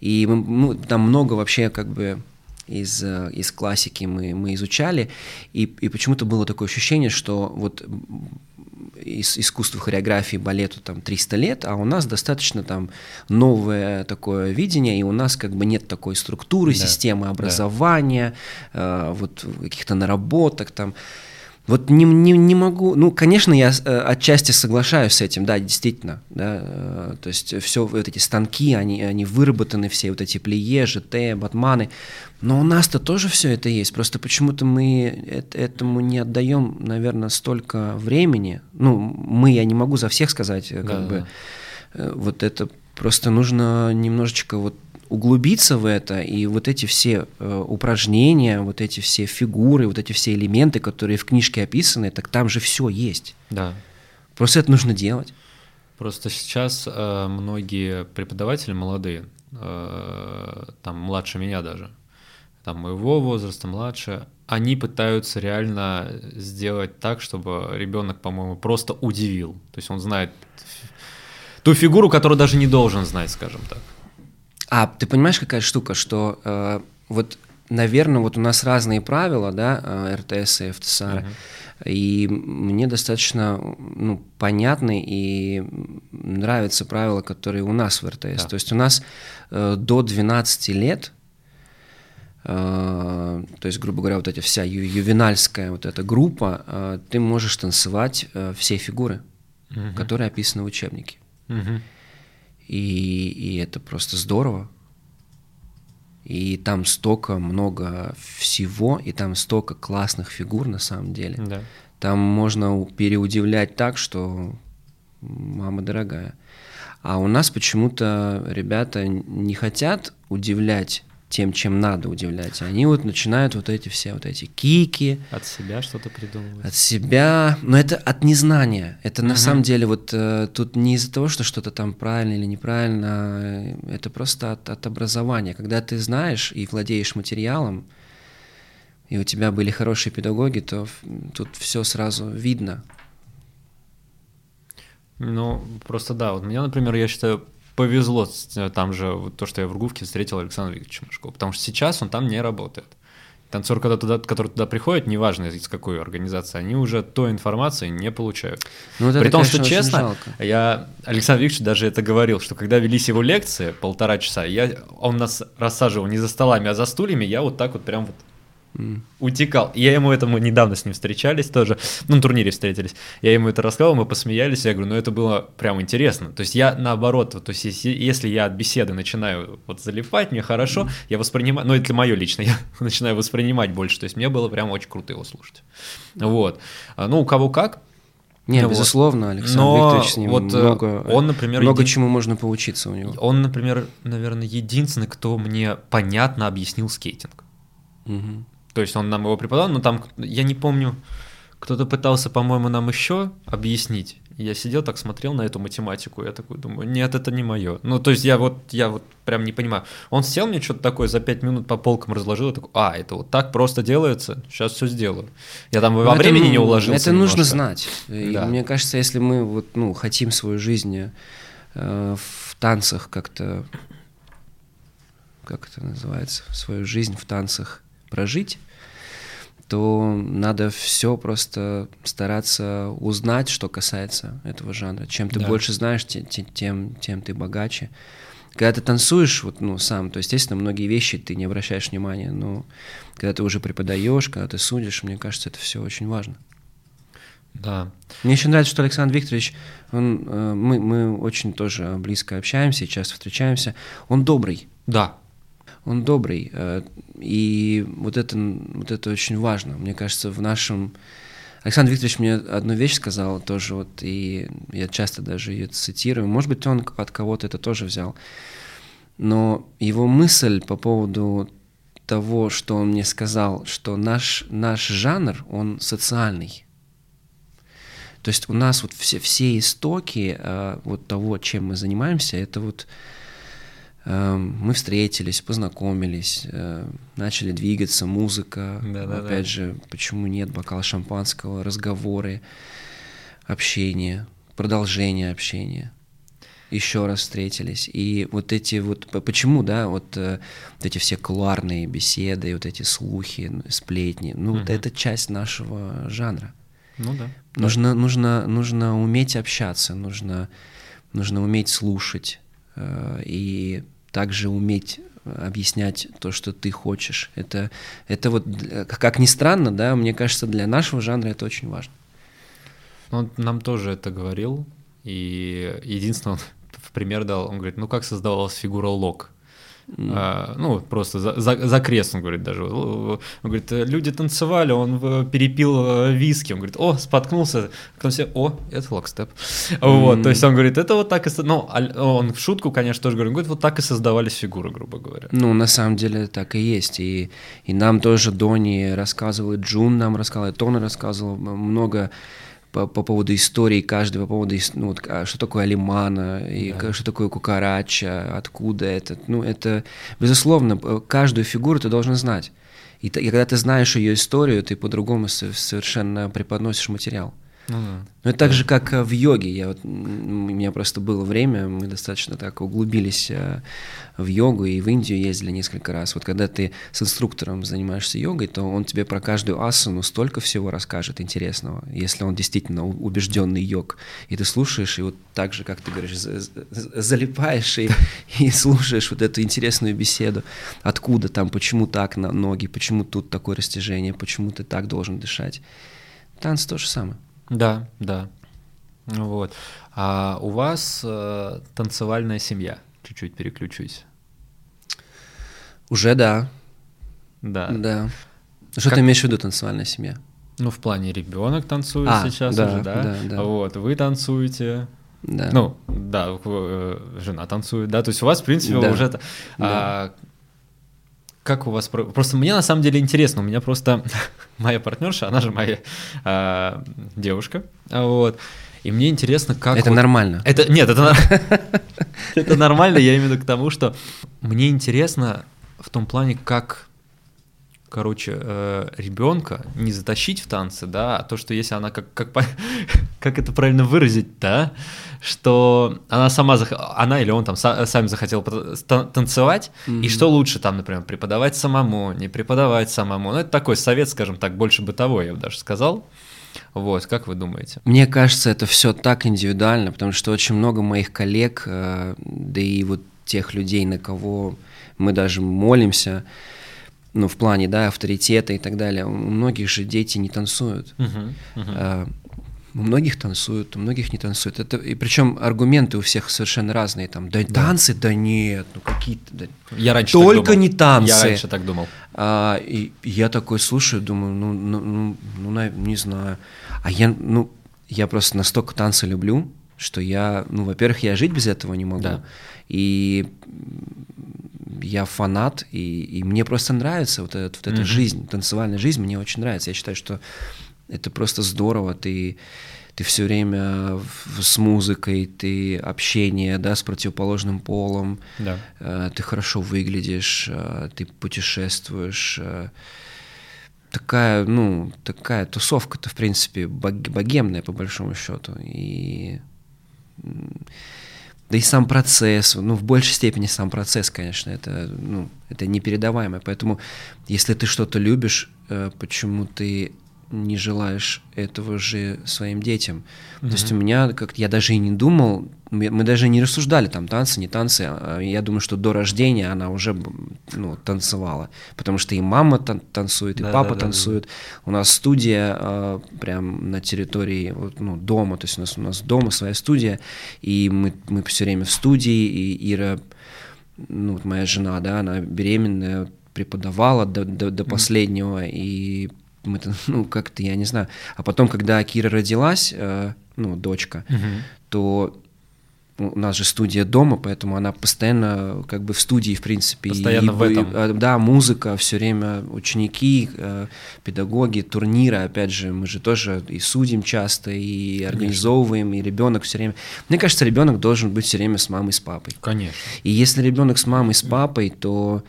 И мы, ну, там много вообще как бы из, э, из классики мы, мы изучали, и, и почему-то было такое ощущение, что вот из, искусству хореографии балету там 300 лет, а у нас достаточно там новое такое видение, и у нас как бы нет такой структуры, да, системы образования, да. э, вот каких-то наработок там. Вот не, не, не могу, ну, конечно, я э, отчасти соглашаюсь с этим, да, действительно, да, э, то есть все вот эти станки, они, они выработаны, все вот эти плие, ЖТ, батманы, но у нас-то тоже все это есть, просто почему-то мы это, этому не отдаем, наверное, столько времени, ну, мы, я не могу за всех сказать, как да, бы, да. вот это просто нужно немножечко вот углубиться в это, и вот эти все э, упражнения, вот эти все фигуры, вот эти все элементы, которые в книжке описаны, так там же все есть. Да. Просто это нужно делать. Просто сейчас э, многие преподаватели молодые, э, там младше меня даже, там моего возраста, младше, они пытаются реально сделать так, чтобы ребенок, по-моему, просто удивил. То есть он знает ту фигуру, которую даже не должен знать, скажем так. А, ты понимаешь, какая штука, что э, вот, наверное, вот у нас разные правила, да, э, РТС и ФТСАР, uh-huh. и мне достаточно ну, понятны и нравятся правила, которые у нас в РТС. Да. То есть у нас э, до 12 лет Uh, то есть, грубо говоря, вот эта вся ю- ювенальская вот эта группа, uh, ты можешь танцевать uh, все фигуры, uh-huh. которые описаны в учебнике. Uh-huh. И, и это просто здорово. И там столько много всего, и там столько классных фигур на самом деле. Да. Там можно переудивлять так, что мама дорогая. А у нас почему-то ребята не хотят удивлять тем, чем надо удивлять. Они вот начинают вот эти все вот эти кики. От себя что-то придумывать. От себя. Но это от незнания. Это на самом деле вот э, тут не из-за того, что что-то там правильно или неправильно. Э, это просто от, от образования. Когда ты знаешь и владеешь материалом, и у тебя были хорошие педагоги, то тут все сразу видно. Ну, просто да. Вот меня, например, я считаю, повезло э, там же, вот то, что я в Ругувке встретил Александра Викторовича Машкова, потому что сейчас он там не работает. Танцор, когда туда, который туда приходит, неважно из какой организации, они уже той информации не получают. Ну, вот При том, что честно, я Александр Викторович даже это говорил, что когда велись его лекции полтора часа, я, он нас рассаживал не за столами, а за стульями, я вот так вот прям вот Mm. Утекал. Я ему это, мы недавно с ним встречались тоже, ну, на турнире встретились. Я ему это рассказал, мы посмеялись, я говорю, ну, это было прям интересно. То есть я наоборот, то есть если, если я от беседы начинаю вот залипать, мне хорошо, mm. я воспринимаю, ну, это мое лично, я начинаю воспринимать больше, то есть мне было прям очень круто его слушать. Вот. А, ну, у кого как, не, вот. безусловно, Александр Но Викторович с ним вот э, много, он, например, много един... чему можно поучиться у него. Он, например, наверное, единственный, кто мне понятно объяснил скейтинг. Угу. То есть он нам его преподал, но там, я не помню, кто-то пытался, по-моему, нам еще объяснить. Я сидел так, смотрел на эту математику, я такой думаю, нет, это не мое. Ну, то есть я вот, я вот прям не понимаю. Он сел мне что-то такое, за пять минут по полкам разложил, и такой, а, это вот так просто делается, сейчас все сделаю. Я там во но времени это, не уложился Это немножко. нужно знать. Да. мне кажется, если мы вот, ну, хотим свою жизнь э, в танцах как-то, как это называется, свою жизнь в танцах прожить, то надо все просто стараться узнать, что касается этого жанра. Чем ты да. больше знаешь, тем, тем, тем ты богаче. Когда ты танцуешь, вот, ну, сам, то, естественно, многие вещи ты не обращаешь внимания, но когда ты уже преподаешь, когда ты судишь, мне кажется, это все очень важно. Да. Мне еще нравится, что Александр Викторович, он, э, мы, мы очень тоже близко общаемся, часто встречаемся. Он добрый. Да, он добрый. Э, и вот это, вот это очень важно. Мне кажется, в нашем... Александр Викторович мне одну вещь сказал тоже, вот, и я часто даже ее цитирую. Может быть, он от кого-то это тоже взял. Но его мысль по поводу того, что он мне сказал, что наш, наш жанр, он социальный. То есть у нас вот все, все истоки э, вот того, чем мы занимаемся, это вот мы встретились, познакомились, э, начали двигаться, музыка, да, да, опять да. же, почему нет бокала шампанского, разговоры, общение, продолжение общения. Еще раз встретились. И вот эти вот, почему, да, вот, э, вот эти все кулуарные беседы, вот эти слухи, сплетни, ну, угу. вот это часть нашего жанра. Ну да. Нужно, да. нужно, нужно уметь общаться, нужно, нужно уметь слушать. Э, и также уметь объяснять то, что ты хочешь. Это, это вот, как ни странно, да, мне кажется, для нашего жанра это очень важно. Он нам тоже это говорил, и единственное, он в пример дал, он говорит, ну как создавалась фигура Лок? Mm. А, ну, просто за, за, за крест, он говорит даже. Он говорит, люди танцевали, он перепил э, виски. Он говорит, о, споткнулся. Потом все, о, это локстеп. Mm. Вот, то есть он говорит, это вот так и... Ну, он в шутку, конечно, тоже говорит, вот так и создавались фигуры, грубо говоря. Ну, на самом деле так и есть. И, и нам тоже Дони рассказывал, и Джун нам рассказывал, и Тона рассказывал много по, по поводу истории каждого, по поводу, ну, вот, а что такое алимана, и да. что такое кукарача, откуда это. Ну, это, безусловно, каждую фигуру ты должен знать. И, и когда ты знаешь ее историю, ты по-другому совершенно преподносишь материал. Ну. Ну, это так же, как э, в йоге. Я вот, у меня просто было время, мы достаточно так углубились э, в йогу и в Индию ездили несколько раз. Вот когда ты с инструктором занимаешься йогой, то он тебе про каждую асану столько всего расскажет интересного, если он действительно убежденный йог. И ты слушаешь, и вот так же, как ты говоришь, залипаешь и, и слушаешь вот эту интересную беседу. Откуда там, почему так на ноги, почему тут такое растяжение, почему ты так должен дышать. Танц то же самое. Да, да. Вот. А у вас э, танцевальная семья? Чуть-чуть переключусь. Уже да. Да. Да. Что как... ты имеешь в виду танцевальная семья? Ну, в плане ребенок танцует а, сейчас да, уже, да? Да, да. Вот, вы танцуете. Да. Ну, да, э, жена танцует, да, то есть у вас, в принципе, да. уже... Да. А, как у вас... Просто мне на самом деле интересно, у меня просто моя партнерша, она же моя а, девушка, вот, и мне интересно, как... Это вот... нормально. Это Нет, это, это нормально, я виду к тому, что мне интересно в том плане, как короче, э, ребенка не затащить в танцы, да, а то, что если она как, как, как это правильно выразить, да, что она сама, зах... она или он там сами захотел танцевать, mm-hmm. и что лучше там, например, преподавать самому, не преподавать самому, ну, это такой совет, скажем так, больше бытовой, я бы даже сказал, вот, как вы думаете? Мне кажется, это все так индивидуально, потому что очень много моих коллег, э, да и вот тех людей, на кого мы даже молимся, ну, в плане, да, авторитета и так далее. У многих же дети не танцуют. Uh-huh, uh-huh. А, у многих танцуют, у многих не танцуют. Это, и причем аргументы у всех совершенно разные. Там, да, да. танцы, да нет, ну какие-то. Да, я раньше только так думал. не танцы. Я раньше так думал. А, и я такой слушаю, думаю, ну, ну, ну, ну, не знаю. А я, ну, я просто настолько танцы люблю, что я, ну, во-первых, я жить без этого не могу. Да. И я фанат, и, и мне просто нравится вот, этот, вот эта mm-hmm. жизнь, танцевальная жизнь мне очень нравится. Я считаю, что это просто здорово, ты, ты все время с музыкой, ты общение, да, с противоположным полом, да. э, ты хорошо выглядишь, э, ты путешествуешь. Э, такая, ну, такая тусовка-то, в принципе, богемная, по большому счету. И да и сам процесс, ну, в большей степени сам процесс, конечно, это, ну, это непередаваемое. Поэтому, если ты что-то любишь, э, почему ты не желаешь этого же своим детям. Mm-hmm. То есть у меня, как я даже и не думал, мы, мы даже не рассуждали там танцы, не танцы. А я думаю, что до рождения она уже ну, танцевала, потому что и мама тан- танцует, и да, папа да, танцует. Да, да. У нас студия э, прям на территории ну, дома, то есть у нас у нас дома своя студия, и мы мы все время в студии, и Ира, ну вот моя жена, да, она беременная преподавала до, до, до последнего, mm-hmm. и мы ну, как-то, я не знаю. А потом, когда Кира родилась, э, ну, дочка, угу. то у нас же студия дома, поэтому она постоянно как бы в студии, в принципе. Постоянно и, в этом. И, э, да, музыка, все время ученики, э, педагоги, турниры, опять же, мы же тоже и судим часто, и организовываем, Конечно. и ребенок все время. Мне кажется, ребенок должен быть все время с мамой, с папой. Конечно. И если ребенок с мамой, с папой, то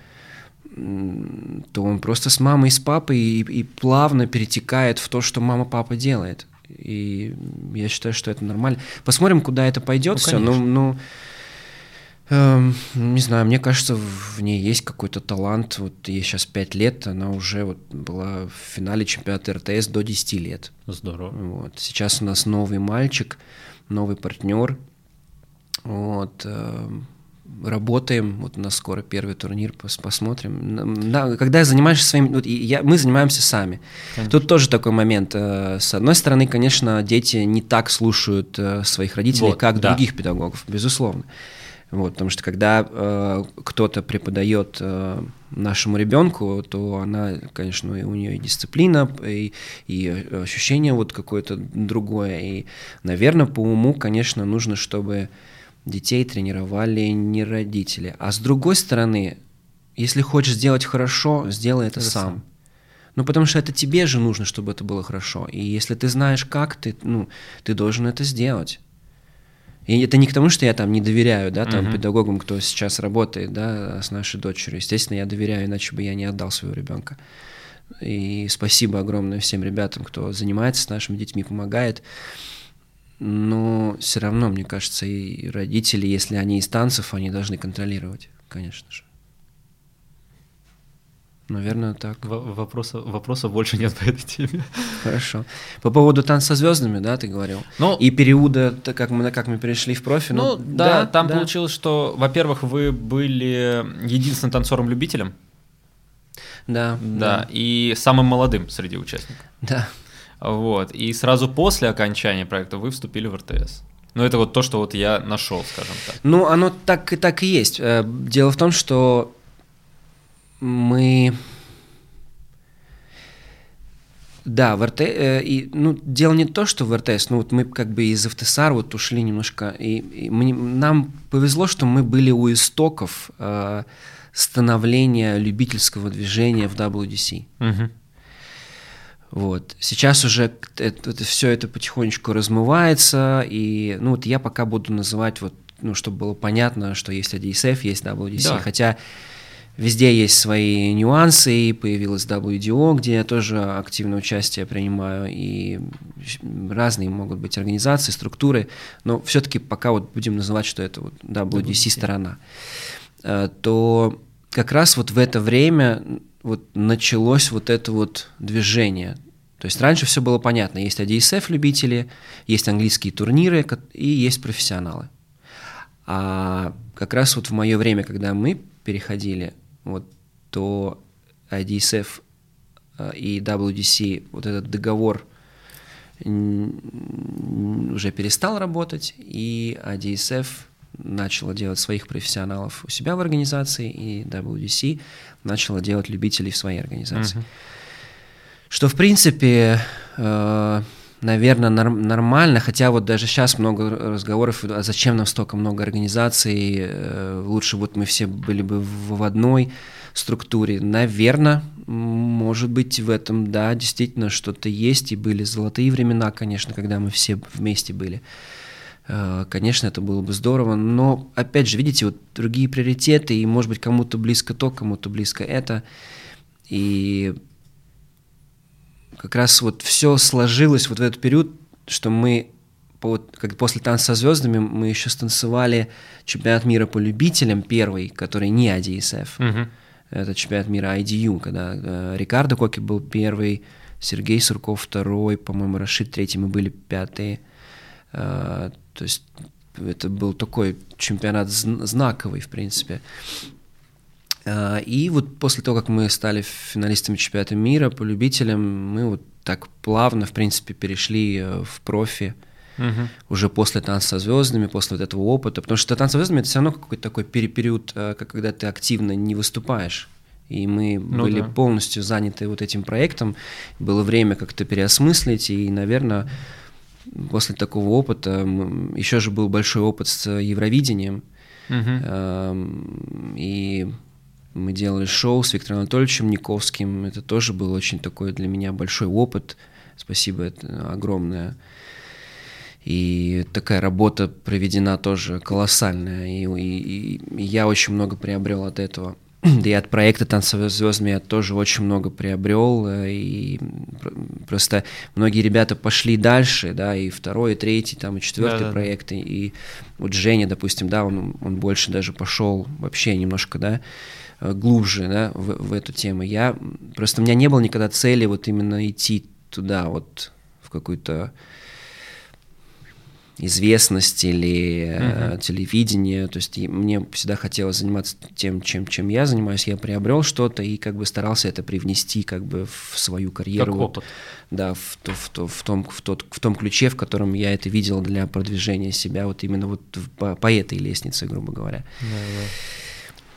то он просто с мамой и с папой и, и плавно перетекает в то, что мама-папа делает. И я считаю, что это нормально. Посмотрим, куда это пойдет ну, все. Ну, ну э, не знаю, мне кажется, в ней есть какой-то талант. Вот ей сейчас 5 лет, она уже вот была в финале чемпионата РТС до 10 лет. Здорово. Вот. Сейчас у нас новый мальчик, новый партнер. Вот. Э, работаем, вот у нас скоро первый турнир, пос, посмотрим. Да, когда занимаешься своим, вот я, мы занимаемся сами. Конечно. Тут тоже такой момент. Э, с одной стороны, конечно, дети не так слушают э, своих родителей, вот, как да. других педагогов, безусловно. Вот, потому что когда э, кто-то преподает э, нашему ребенку, то она, конечно, у нее и дисциплина, и, и ощущение вот какое-то другое. И, наверное, по уму, конечно, нужно, чтобы детей тренировали не родители. А с другой стороны, если хочешь сделать хорошо, сделай это, это сам. сам. Ну, потому что это тебе же нужно, чтобы это было хорошо. И если ты знаешь, как ты, ну, ты должен это сделать. И это не к тому, что я там не доверяю, да, там, uh-huh. педагогам, кто сейчас работает, да, с нашей дочерью. Естественно, я доверяю, иначе бы я не отдал своего ребенка. И спасибо огромное всем ребятам, кто занимается с нашими детьми, помогает. Но все равно, мне кажется, и родители, если они из танцев, они должны контролировать, конечно же. Наверное, так. В- вопроса, вопросов больше нет по этой теме. Хорошо. По поводу танца со звездами, да, ты говорил? Ну, и периода, как мы, как мы перешли в профи. Ну, ну да, да, там да. получилось, что, во-первых, вы были единственным танцором-любителем. Да, да. Да, и самым молодым среди участников. Да. Вот. И сразу после окончания проекта вы вступили в РТС. Ну, это вот то, что вот я нашел, скажем так. Ну, оно так и так и есть. Э, дело в том, что мы... Да, в РТ, э, и, ну, дело не то, что в РТС, ну, вот мы как бы из ФТСАР вот ушли немножко, и, и мы, нам повезло, что мы были у истоков э, становления любительского движения в WDC. Угу. Вот. Сейчас уже это, это, все это потихонечку размывается, и ну, вот я пока буду называть, вот, ну, чтобы было понятно, что есть ADSF, есть WDC, да. хотя Везде есть свои нюансы, и появилась WDO, где я тоже активное участие принимаю, и разные могут быть организации, структуры, но все-таки пока вот будем называть, что это вот WDC сторона, э, то как раз вот в это время вот началось вот это вот движение. То есть раньше все было понятно, есть ADSF любители, есть английские турниры и есть профессионалы. А как раз вот в мое время, когда мы переходили, вот, то IDSF э, и WDC, вот этот договор уже перестал работать, и IDSF начала делать своих профессионалов у себя в организации, и WDC начала делать любителей в своей организации. Uh-huh. Что, в принципе, э, наверное, норм, нормально, хотя вот даже сейчас много разговоров, а зачем нам столько много организаций, э, лучше вот мы все были бы в, в одной структуре. Наверное, может быть в этом, да, действительно что-то есть, и были золотые времена, конечно, когда мы все вместе были. Э, конечно, это было бы здорово, но, опять же, видите, вот другие приоритеты, и, может быть, кому-то близко то, кому-то близко это, и как раз вот все сложилось вот в этот период, что мы вот, как после танца со звездами мы еще станцевали чемпионат мира по любителям первый, который не ADSF. Угу. Это чемпионат мира IDU, когда э, Рикардо Коки был первый, Сергей Сурков второй, по-моему, Рашид третий, мы были пятые. Э, то есть это был такой чемпионат знаковый, в принципе. А, и вот после того, как мы стали финалистами чемпионата мира по любителям, мы вот так плавно, в принципе, перешли э, в профи угу. уже после танца со звездами, после вот этого опыта. Потому что танцы со звездами это все равно какой-то такой период, э, когда ты активно не выступаешь. И мы ну, были да. полностью заняты вот этим проектом. Было время как-то переосмыслить, и, наверное, после такого опыта еще же был большой опыт с Евровидением. Угу. И мы делали шоу с Виктором Анатольевичем Никовским. Это тоже был очень такой для меня большой опыт. Спасибо, это огромное. И такая работа проведена тоже колоссальная. И, и, и я очень много приобрел от этого. Да и от проекта «Танцевые звездами» я тоже очень много приобрел, э, и просто многие ребята пошли дальше, да, и второй, и третий, там, и четвертый да, проект, и, и вот Женя, допустим, да, он, он больше даже пошел вообще немножко, да, Э, глубже да, в, в эту тему. Я просто у меня не было никогда цели вот именно идти туда вот в какую-то известность или uh-huh. телевидение. То есть мне всегда хотелось заниматься тем, чем, чем я занимаюсь. Я приобрел что-то и как бы старался это привнести как бы в свою карьеру. Как опыт. Да, в, в, в, в, том, в, тот, в том ключе, в котором я это видел для продвижения себя, вот именно вот по, по этой лестнице, грубо говоря. Uh-huh.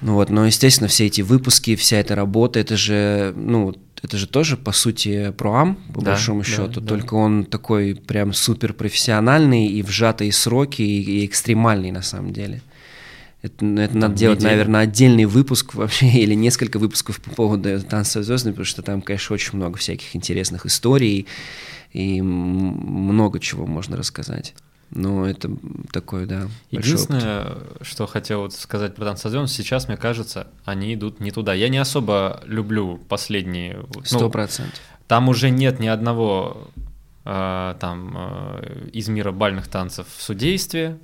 Ну вот, но, естественно, все эти выпуски, вся эта работа, это же, ну, это же тоже, по сути, проам, по да, большому да, счету, да. только он такой прям супер профессиональный и в сжатые сроки, и, и экстремальный на самом деле. Это, ну, это надо делать, неделю. наверное, отдельный выпуск вообще, или несколько выпусков по поводу «Танца звезд», потому что там, конечно, очень много всяких интересных историй, и много чего можно рассказать. Но это такое, да. Единственное, опыт. что хотел вот сказать про танцодион, сейчас, мне кажется, они идут не туда. Я не особо люблю последние... Ну, Сто процентов. Ну, там уже нет ни одного э, там э, из мира бальных танцев в судействе,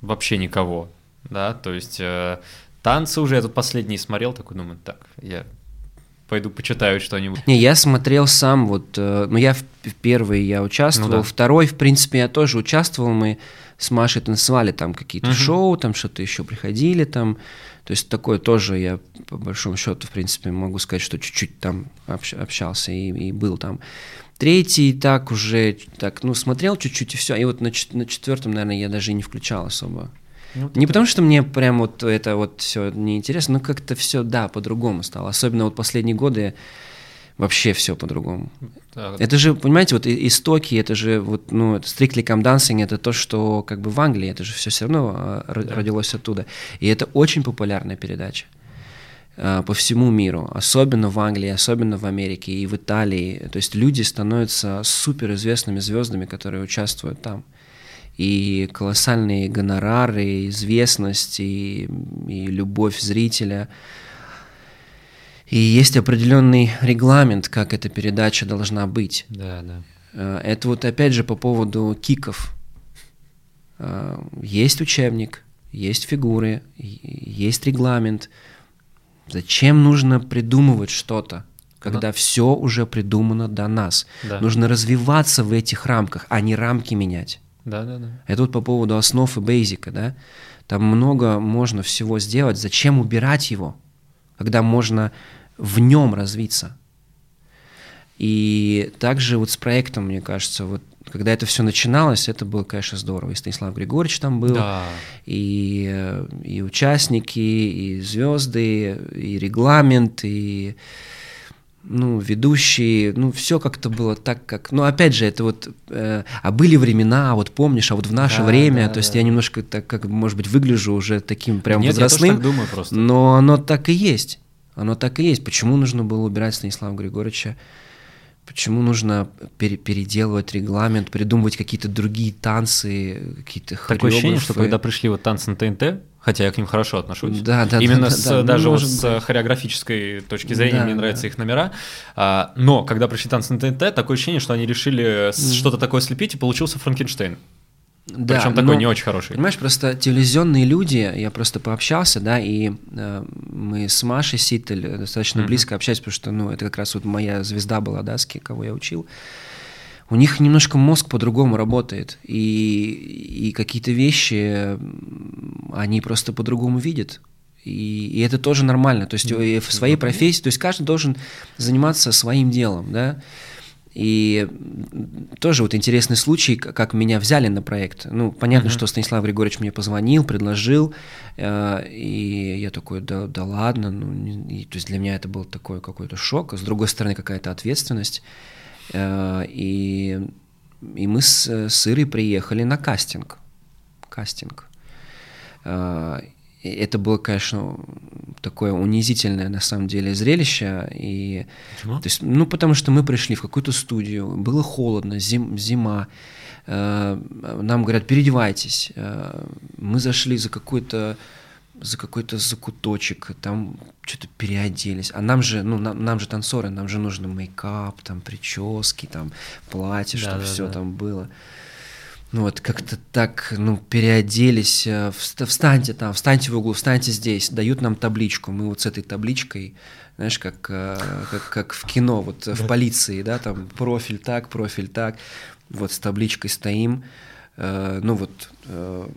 вообще никого, да, то есть э, танцы уже, я тут последний смотрел, такой думаю, так, я пойду почитаю что-нибудь. Не, я смотрел сам, вот, э, ну я в, в первый я участвовал, ну, да. второй, в принципе, я тоже участвовал, мы с Машей танцевали там какие-то uh-huh. шоу, там что-то еще приходили там, то есть такое тоже я по большому счету, в принципе, могу сказать, что чуть-чуть там общ, общался и, и был там. Третий так уже, так, ну, смотрел чуть-чуть и все, и вот на, на четвертом, наверное, я даже и не включал особо. Ну, не потому, что мне прям вот это вот все неинтересно, но как-то все, да, по-другому стало. Особенно вот последние годы вообще все по-другому. Да. Это же, понимаете, вот истоки, это же вот, ну, Strictly Come Dancing, это то, что как бы в Англии, это же все все равно а, да. родилось оттуда. И это очень популярная передача а, по всему миру, особенно в Англии, особенно в Америке и в Италии. То есть люди становятся суперизвестными звездами, которые участвуют там и колоссальные гонорары, известность и, и любовь зрителя. И есть определенный регламент, как эта передача должна быть. Да, да. Э, это вот опять же по поводу киков. Э, есть учебник, есть фигуры, есть регламент. Зачем нужно придумывать что-то, когда Но... все уже придумано до нас? Да. Нужно развиваться в этих рамках, а не рамки менять. Да, да, да. Это вот по поводу основ и бейзика, да. Там много можно всего сделать. Зачем убирать его, когда можно в нем развиться? И также вот с проектом, мне кажется, вот когда это все начиналось, это было, конечно, здорово. И Станислав Григорьевич там был, да. и, и участники, и звезды, и регламент, и ну, ведущие, ну, все как-то было так, как... Ну, опять же, это вот... Э, а были времена, вот помнишь, а вот в наше да, время, да, то есть да. я немножко так, как, может быть, выгляжу уже таким прям Нет, возрастным. Я тоже так думаю просто. Но оно так и есть. Оно так и есть. Почему нужно было убирать Станислава Григорьевича? Почему нужно пере переделывать регламент, придумывать какие-то другие танцы, какие-то Такое ощущение, что когда пришли вот танцы на ТНТ, хотя я к ним хорошо отношусь. Да, да, Именно да, с, да, даже ну, вот с быть. хореографической точки зрения да, мне нравятся да. их номера. А, но когда пришли танцы на ТНТ, такое ощущение, что они решили mm. что-то такое слепить, и получился Франкенштейн. Да, Причем такой но, не очень хороший. Понимаешь, просто телевизионные люди, я просто пообщался, да, и э, мы с Машей Ситель достаточно mm-hmm. близко общались, потому что, ну, это как раз вот моя звезда была, да, с кого я учил у них немножко мозг по-другому работает, и, и какие-то вещи они просто по-другому видят. И, и это тоже нормально. То есть mm-hmm. в своей профессии, то есть каждый должен заниматься своим делом, да. И тоже вот интересный случай, как меня взяли на проект. Ну, понятно, uh-huh. что Станислав Григорьевич мне позвонил, предложил, э, и я такой, да, да ладно, ну, и, то есть для меня это был такой какой-то шок, а с другой стороны какая-то ответственность. Э, и, и мы с, с Ирой приехали на кастинг. Кастинг. Э, это было, конечно, такое унизительное на самом деле зрелище. И, то есть, ну, потому что мы пришли в какую-то студию, было холодно, зим, зима. Э, нам говорят, переодевайтесь. Мы зашли за какой-то за какой-то закуточек, там что-то переоделись. А нам же, ну, нам, нам же танцоры, нам же нужно мейкап, там, прически, там, платье, да, чтобы да, все да. там было. Ну вот как-то так, ну, переоделись, э, встаньте там, встаньте в углу, встаньте здесь, дают нам табличку, мы вот с этой табличкой, знаешь, как, э, как, как в кино, вот в полиции, да, там профиль так, профиль так, вот с табличкой стоим, э, ну вот, э,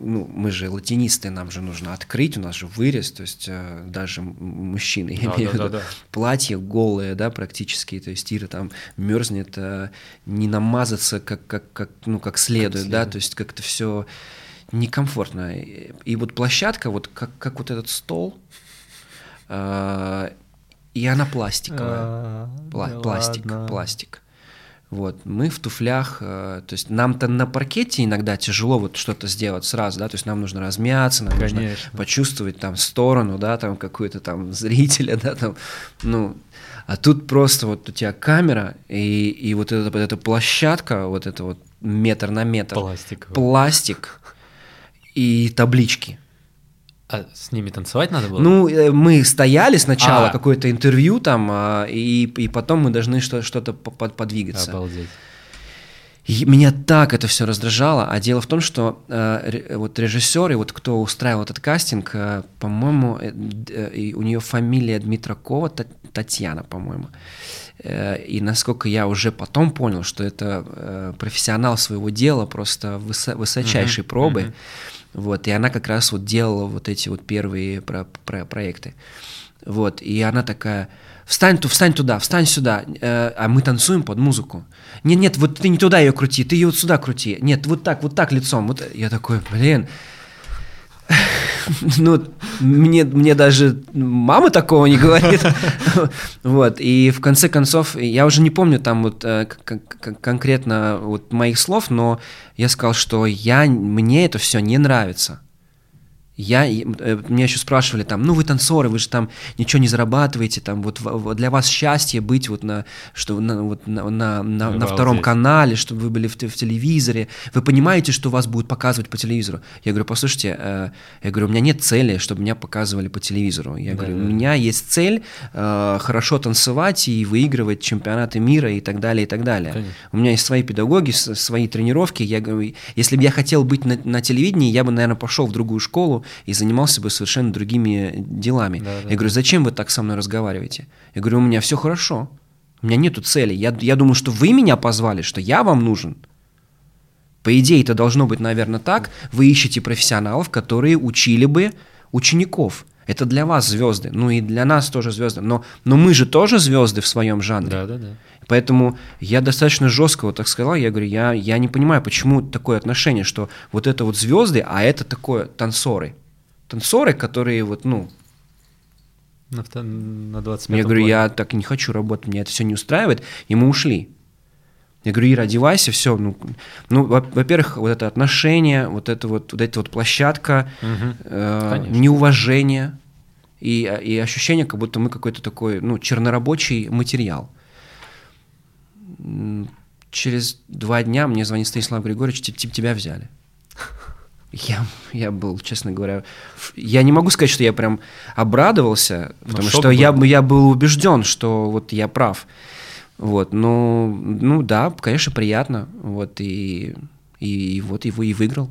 ну, мы же латинисты, нам же нужно открыть, у нас же вырез, то есть э, даже мужчины, я Да, имею в да, виду, да, да. платье голое, да, практически, то есть Ира там мерзнет, э, не намазаться как, как, как, ну, как следует, да, следует. то есть как-то все некомфортно. И, вот площадка, вот как, как вот этот стол, э, и она пластиковая. Пла- пластик, пластик. Вот, мы в туфлях, э, то есть нам-то на паркете иногда тяжело вот что-то сделать сразу, да, то есть нам нужно размяться, нам нужно Конечно. почувствовать там сторону, да, там какую-то там зрителя, да, там, ну, а тут просто вот у тебя камера и, и вот эта, вот эта площадка, вот это вот метр на метр, Пластиковый. пластик и таблички. А с ними танцевать надо было? Ну, э, мы стояли сначала, А. какое-то интервью там, а, и, и потом мы должны что- что-то по- под- подвигаться. Обалдеть. И меня так это все раздражало. А дело в том, что э, вот режиссер и вот кто устраивал этот кастинг, э, по-моему, э, э, у нее фамилия Дмитракова, Та- Татьяна, по-моему. Э, и насколько я уже потом понял, что это э, профессионал своего дела, просто высо- высочайшей Мгм, пробы. мгм. Вот, и она как раз вот делала вот эти вот первые про- про- проекты. Вот, и она такая, встань, ту, встань туда, встань сюда, э, а мы танцуем под музыку. Нет, нет, вот ты не туда ее крути, ты ее вот сюда крути. Нет, вот так, вот так лицом. Вот я такой, блин. Ну, мне, мне даже мама такого не говорит. Вот, и в конце концов, я уже не помню там вот э, конкретно вот моих слов, но я сказал, что я, мне это все не нравится. Я, э, меня еще спрашивали там, ну вы танцоры, вы же там ничего не зарабатываете, там вот для вас счастье быть вот на, что на, вот на, на, на- на втором канале, чтобы вы были в, в телевизоре, вы понимаете, что вас будут показывать по телевизору? Я говорю, послушайте, э, я говорю, у меня нет цели, чтобы меня показывали по телевизору. Я Да, говорю, да. у меня есть цель э, хорошо танцевать и выигрывать чемпионаты мира и так далее, и так далее. Конечно. У меня есть свои педагоги, свои тренировки. Я говорю, если бы я хотел быть на, на телевидении, я бы, наверное, пошел в другую школу и занимался бы совершенно другими делами. Да, да, я говорю, зачем вы так со мной разговариваете? Я говорю, у меня все хорошо. У меня нету цели. Я, я думаю, что вы меня позвали, что я вам нужен. По идее, это должно быть, наверное, так. Вы ищете профессионалов, которые учили бы учеников. Это для вас звезды, ну и для нас тоже звезды. Но, но мы же тоже звезды в своем жанре. Да, да, да. Поэтому я достаточно жестко вот так сказал, я говорю, я, я не понимаю, почему такое отношение, что вот это вот звезды, а это такое танцоры. Танцоры, которые вот, ну, На, на 25 я говорю, я так не хочу работать, меня это все не устраивает, и мы ушли. Я говорю, Ира, одевайся, все. Ну, ну во- во-первых, вот это отношение, вот это вот, вот эта вот площадка, э, Конечно. неуважение и, и ощущение, как будто мы какой-то такой, ну, чернорабочий материал. Через два дня мне звонит Станислав Григорьевич, «Тип- тип- тебя взяли. Я, я был, честно говоря, я не могу сказать, что я прям обрадовался, Ну, потому что я, был. б- я был убежден, что вот я прав. Вот, ну, ну да, конечно, приятно. Вот, и, и, вот его и выиграл.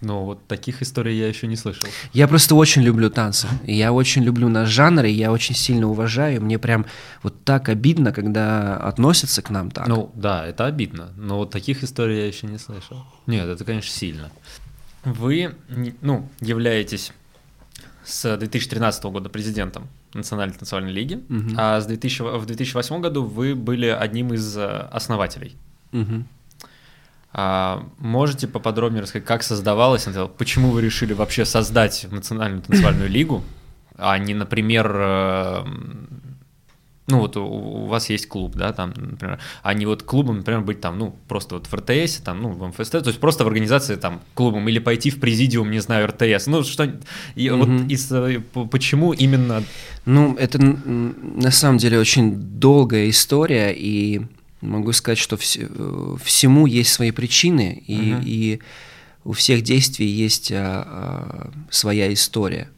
Ну, вот таких историй я еще не слышал. Я просто очень люблю танцы. И Я очень люблю наш жанр, и я очень сильно уважаю. Мне прям вот так обидно, когда относятся к нам так. Ну, да, это обидно, но вот таких историй я еще не слышал. Нет, это, конечно, сильно. Вы, ну, являетесь с 2013 года президентом Национальной танцевальной лиги, Мгм. а с 2000, в 2008 году вы были одним из э, основателей. Мгм. А можете поподробнее рассказать, как создавалось, это, почему вы решили вообще создать Национальную танцевальную лигу, а не, например, э, ну вот у, у вас есть клуб, да, там, например, а не вот клубом, например, быть там, ну, просто вот в РТС, там, ну, в МФСТ, то есть просто в организации там клубом или пойти в президиум, не знаю, РТС, ну, что, и вот Мгм. из, э, почему именно, Ну, это на самом деле очень долгая история, и могу сказать, что вс- э, всему есть свои причины, и, Мгм. и у всех действий есть а, а, своя история.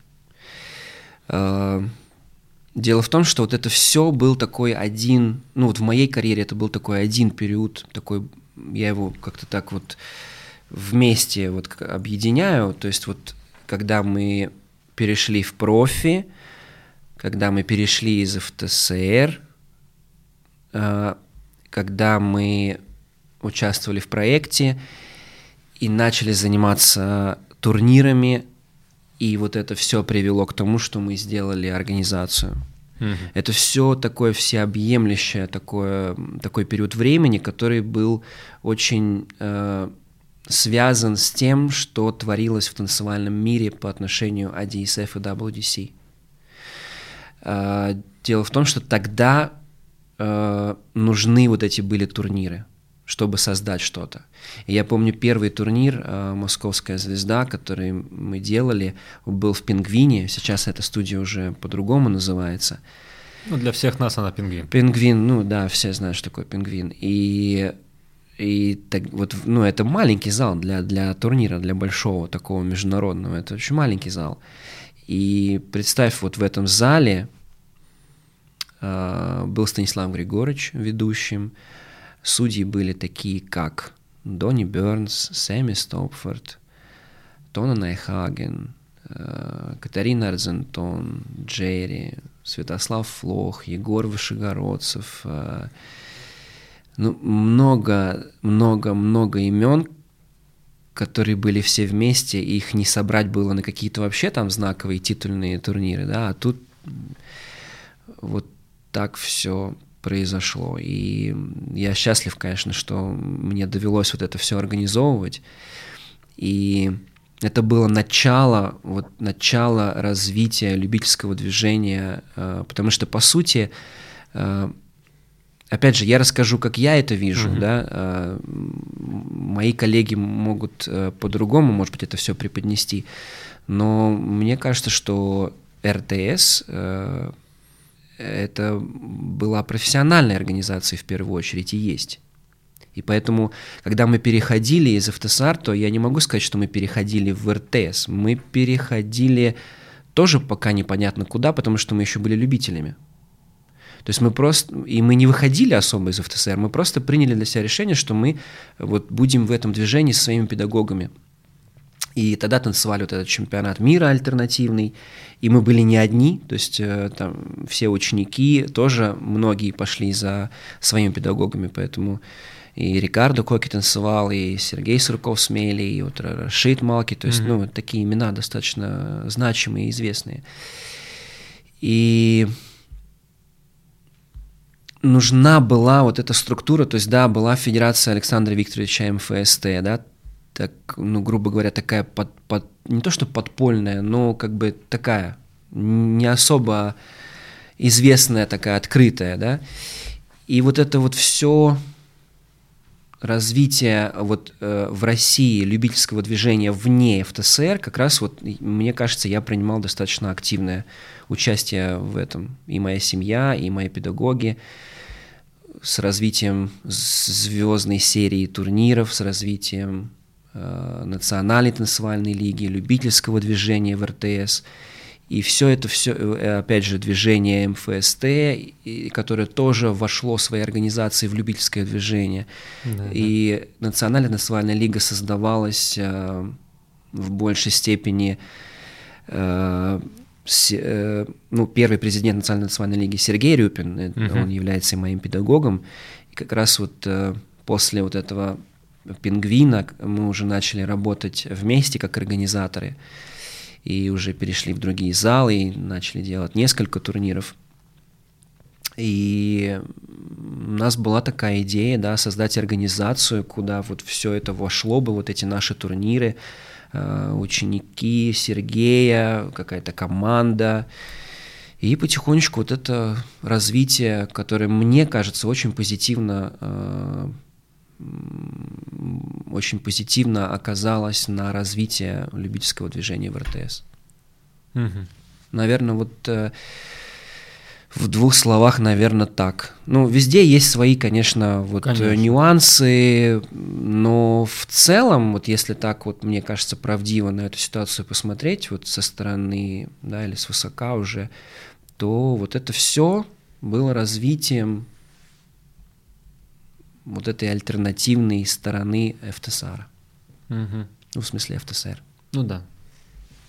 А, Дело в том, что вот это все был такой один, ну вот в моей карьере это был такой один период, такой, я его как-то так вот вместе вот объединяю, то есть вот когда мы перешли в профи, когда мы перешли из ФТСР, э, когда мы участвовали в проекте и начали заниматься турнирами, и вот это все привело к тому, что мы сделали организацию. Mm-hmm. Это все такое всеобъемлющее, такое, такой период времени, который был очень э, связан с тем, что творилось в танцевальном мире по отношению ADSF и WDC. Э, дело в том, что тогда э, нужны вот эти были турниры чтобы создать что-то. И я помню первый турнир э, «Московская звезда», который мы делали, был в «Пингвине», сейчас эта студия уже по-другому называется. Ну, для всех нас она «Пингвин». «Пингвин», ну да, все знают, что такое «Пингвин». И, и так, вот, ну, это маленький зал для, для турнира, для большого такого международного, это очень маленький зал. И представь, вот в этом зале э, был Станислав Григорьевич ведущим, Судьи были такие, как Донни Бернс, Сэмми Стопфорд, Тоне Найхаген, э, Катарина Арзентон, Джерри, Святослав Флох, Егор Вышегородцев. Э, ну, много, много, много имен, которые были все вместе, и их не собрать было на какие-то вообще там знаковые титульные турниры, да, а тут вот так все произошло. И я счастлив, конечно, что мне довелось вот это все организовывать. И это было начало, вот начало развития любительского движения, э, потому что, по сути, э, опять же, я расскажу, как я это вижу, mm-hmm. да, э, мои коллеги могут по-другому, может быть, это все преподнести, но мне кажется, что РТС это была профессиональная организация в первую очередь и есть. И поэтому, когда мы переходили из ФТСР, то я не могу сказать, что мы переходили в РТС. Мы переходили тоже пока непонятно куда, потому что мы еще были любителями. То есть мы просто, и мы не выходили особо из ФТСР, мы просто приняли для себя решение, что мы вот будем в этом движении со своими педагогами. И тогда танцевали вот этот чемпионат мира альтернативный, и мы были не одни, то есть э, там все ученики тоже, многие пошли за своими педагогами, поэтому и Рикардо Коки танцевал, и Сергей Сурков смели, и вот Рашид Малки, то есть, mm-hmm. ну, такие имена достаточно значимые и известные. И нужна была вот эта структура, то есть, да, была Федерация Александра Викторовича МФСТ, да, так, ну, грубо говоря, такая под, под, не то что подпольная, но как бы такая, не особо известная, такая открытая, да. И вот это вот все развитие вот э, в России любительского движения вне ФТСР, как раз вот, мне кажется, я принимал достаточно активное участие в этом. И моя семья, и мои педагоги с развитием звездной серии турниров, с развитием национальной танцевальной лиги, любительского движения в РТС. И все это, все, э, опять же, движение МФСТ, которое тоже вошло в своей организации в любительское движение. Да, и да. Национальная танцевальная лига создавалась э, в большей степени э, э, ну, первый президент Национальной танцевальной лиги Сергей Рюпин, угу. он является моим педагогом. И как раз вот э, после вот этого пингвина мы уже начали работать вместе как организаторы и уже перешли в другие залы и начали делать несколько турниров. И у нас была такая идея, да, создать организацию, куда вот все это вошло бы, вот эти наши турниры, э, ученики Сергея, какая-то команда. И потихонечку вот это развитие, которое мне кажется очень позитивно э, очень позитивно оказалось на развитие любительского движения в РТС. Угу. Наверное, вот э, в двух словах, наверное, так. Ну, везде есть свои, конечно, вот э, конечно. нюансы, но в целом, вот если так вот, мне кажется, правдиво на эту ситуацию посмотреть, вот со стороны, да, или с высока уже, то вот это все было развитием вот этой альтернативной стороны ФТСР. Угу. Ну, в смысле ФТСР. Ну да.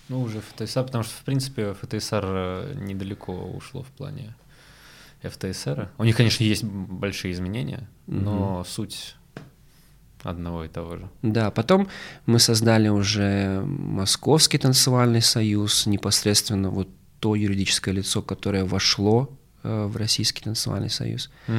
Ну, уже ФТСР, потому что, в принципе, ФТСР э, недалеко ушло в плане ФТСР. У них, конечно, есть большие изменения, угу. но суть одного и того же. Да, потом мы создали уже Московский танцевальный союз, непосредственно вот то юридическое лицо, которое вошло э, в Российский танцевальный союз. Угу.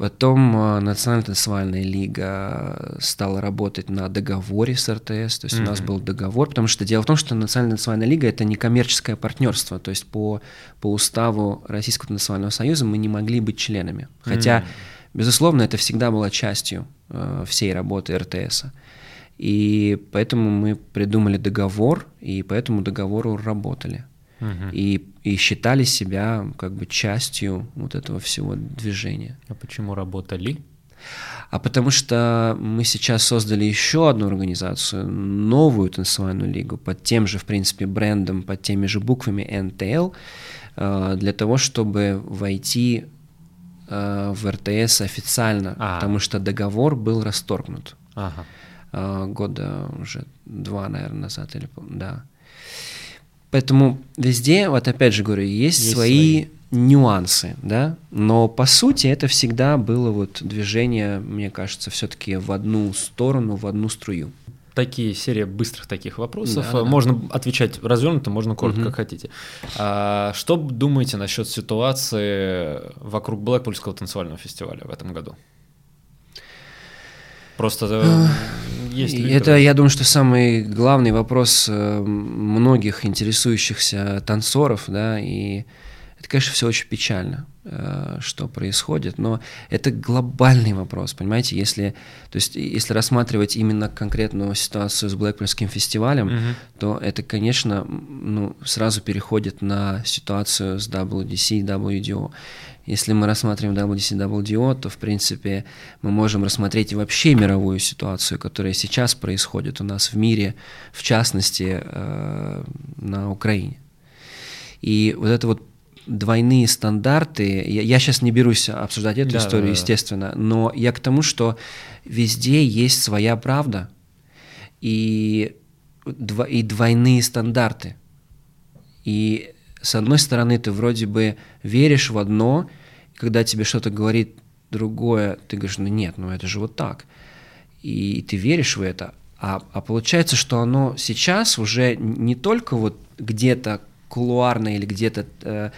Потом э, Национальная танцевальная лига стала работать на договоре с РТС, то есть mm-hmm. у нас был договор, потому что дело в том, что Национальная танцевальная лига это не коммерческое партнерство, то есть по, по уставу Российского танцевального союза мы не могли быть членами. Хотя, mm-hmm. безусловно, это всегда была частью э, всей работы РТС. И поэтому мы придумали договор, и по этому договору работали. Угу. И, и считали себя как бы частью вот этого всего движения. А почему работали? А потому что мы сейчас создали еще одну организацию, новую танцевальную лигу под тем же, в принципе, брендом, под теми же буквами NTL, э, для того, чтобы войти э, в РТС официально, а. потому что договор был расторгнут. Ага. Э, года уже два, наверное, назад или да. Поэтому везде, вот опять же говорю, есть, есть свои, свои нюансы, да, но по сути это всегда было вот движение, мне кажется, все-таки в одну сторону, в одну струю. Такие серия быстрых таких вопросов. Да, можно да. отвечать развернуто, можно коротко, угу. как хотите. А, что думаете насчет ситуации вокруг Блэкпульского танцевального фестиваля в этом году? Просто э, есть люди, Это, которые... я думаю, что самый главный вопрос э, многих интересующихся танцоров, да, и это, конечно, все очень печально, э, что происходит, но это глобальный вопрос, понимаете, если, то есть, если рассматривать именно конкретную ситуацию с Блэкпульским фестивалем, угу. то это, конечно, ну, сразу переходит на ситуацию с WDC, WDO. Если мы рассматриваем WCWDO, то, в принципе, мы можем рассмотреть вообще мировую ситуацию, которая сейчас происходит у нас в мире, в частности, э, на Украине. И вот это вот двойные стандарты, я, я сейчас не берусь обсуждать эту да, историю, да, да. естественно, но я к тому, что везде есть своя правда и, и двойные стандарты. И с одной стороны, ты вроде бы веришь в одно, когда тебе что-то говорит другое, ты говоришь, ну нет, ну это же вот так. И ты веришь в это. А, а получается, что оно сейчас уже не только вот где-то кулуарно или где-то, э,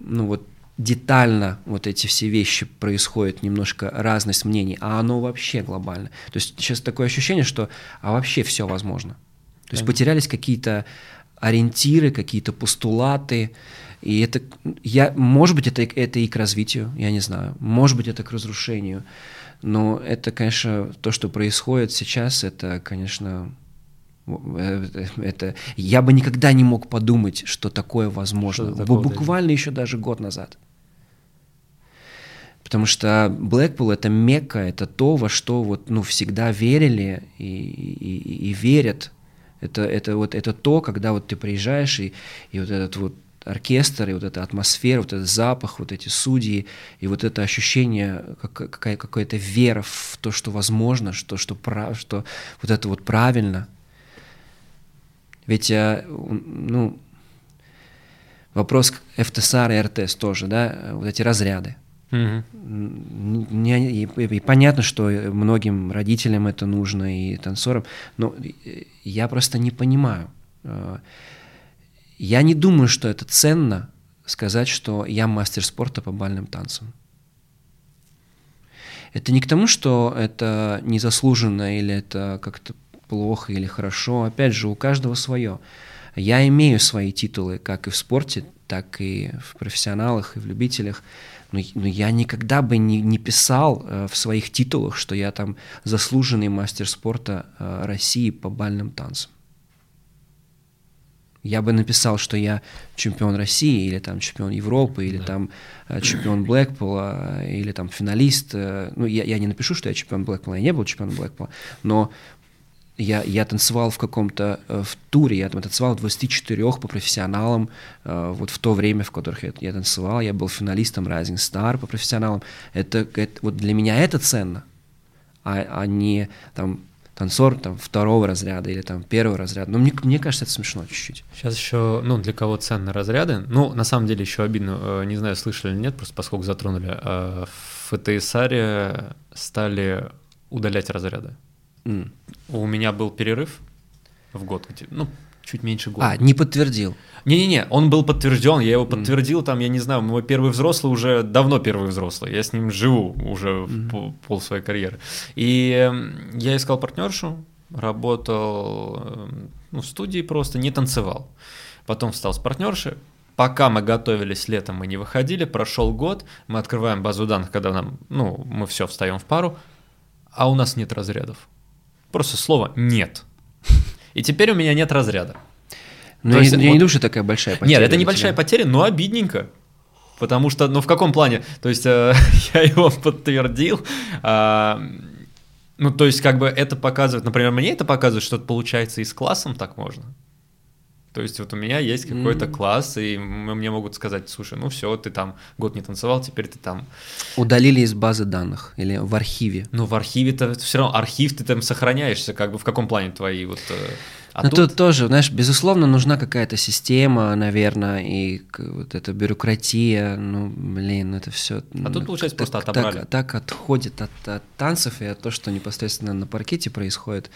ну вот, детально вот эти все вещи происходят, немножко разность мнений, а оно вообще глобально. То есть сейчас такое ощущение, что а вообще все возможно. То есть потерялись какие-то ориентиры, какие-то постулаты, и это, я, может быть, это, это и к развитию, я не знаю. Может быть, это к разрушению. Но это, конечно, то, что происходит сейчас, это, конечно, это я бы никогда не мог подумать, что такое возможно. Что такое Буквально еще даже год назад. Потому что Blackpool это мекка, это то, во что вот, ну, всегда верили и, и, и верят. Это, это, вот, это то, когда вот ты приезжаешь, и, и вот этот вот оркестр, и вот эта атмосфера, вот этот запах, вот эти судьи, и вот это ощущение, как, какая, какая-то вера в то, что возможно, что, что, прав, что вот это вот правильно. Ведь, э, ну, вопрос ФТСАР и РТС тоже, да, вот эти разряды. Угу. Не, и, и понятно, что многим родителям это нужно и танцорам, но я просто не понимаю. Э, я не думаю, что это ценно сказать, что я мастер спорта по бальным танцам. Это не к тому, что это незаслуженно или это как-то плохо или хорошо. Опять же, у каждого свое. Я имею свои титулы как и в спорте, так и в профессионалах и в любителях. Но, но я никогда бы не, не писал э, в своих титулах, что я там заслуженный мастер спорта э, России по бальным танцам. Я бы написал, что я чемпион России, или там чемпион Европы, или да. там э, чемпион Блэкпула, или там финалист. Э, ну, я, я не напишу, что я чемпион Блэкпула, я не был чемпионом Блэкпула, но я, я танцевал в каком-то э, в туре, я там танцевал 24 по профессионалам, вот в то время, в которых я, я танцевал, я был финалистом Rising Star по профессионалам. Это, это, вот для меня это ценно, а, а не там танцор там, второго разряда или там первого разряда. Но мне, мне кажется, это смешно чуть-чуть. Сейчас еще, ну, для кого ценны разряды. Ну, на самом деле еще обидно, э, не знаю, слышали или нет, просто поскольку затронули. Э, в ФТСАре стали удалять разряды. У меня был перерыв в год, ну, чуть меньше года. А, не подтвердил. Не-не-не, он был подтвержден, я его подтвердил, там, я не знаю, мой первый взрослый уже давно первый взрослый, я с ним живу уже пол, пол своей карьеры. И эм, я искал партнершу, работал эм, ну, в студии просто, не танцевал. Потом встал с партнершей, Пока мы готовились летом, мы не выходили, прошел год, мы открываем базу данных, когда нам, ну, мы все встаем в пару, а у нас нет разрядов. Просто слово «нет». И теперь у меня нет разряда. Но То я, есть я не вот- думаю, что такая большая потеря. Нет, это небольшая тебя. потеря, но обидненько. Потому что, ну в каком плане? То есть э, я его подтвердил. а, ну, то есть, как бы это показывает, например, мне это показывает, что получается и с классом так можно. То есть, вот у меня есть какой-то М. класс, и мне могут сказать, слушай, ну все, ты там год не танцевал, теперь ты там. Удалили из базы данных или в архиве. Ну, в архиве-то все равно, архив ты там сохраняешься, как бы в каком плане твои вот. э, А Но тут, тут тоже, знаешь, безусловно, нужна какая-то система, наверное, и вот эта бюрократия, ну, блин, это все. А тут, получается, просто так, отобрали. Так, отходит от, от танцев и от того, что непосредственно на паркете происходит.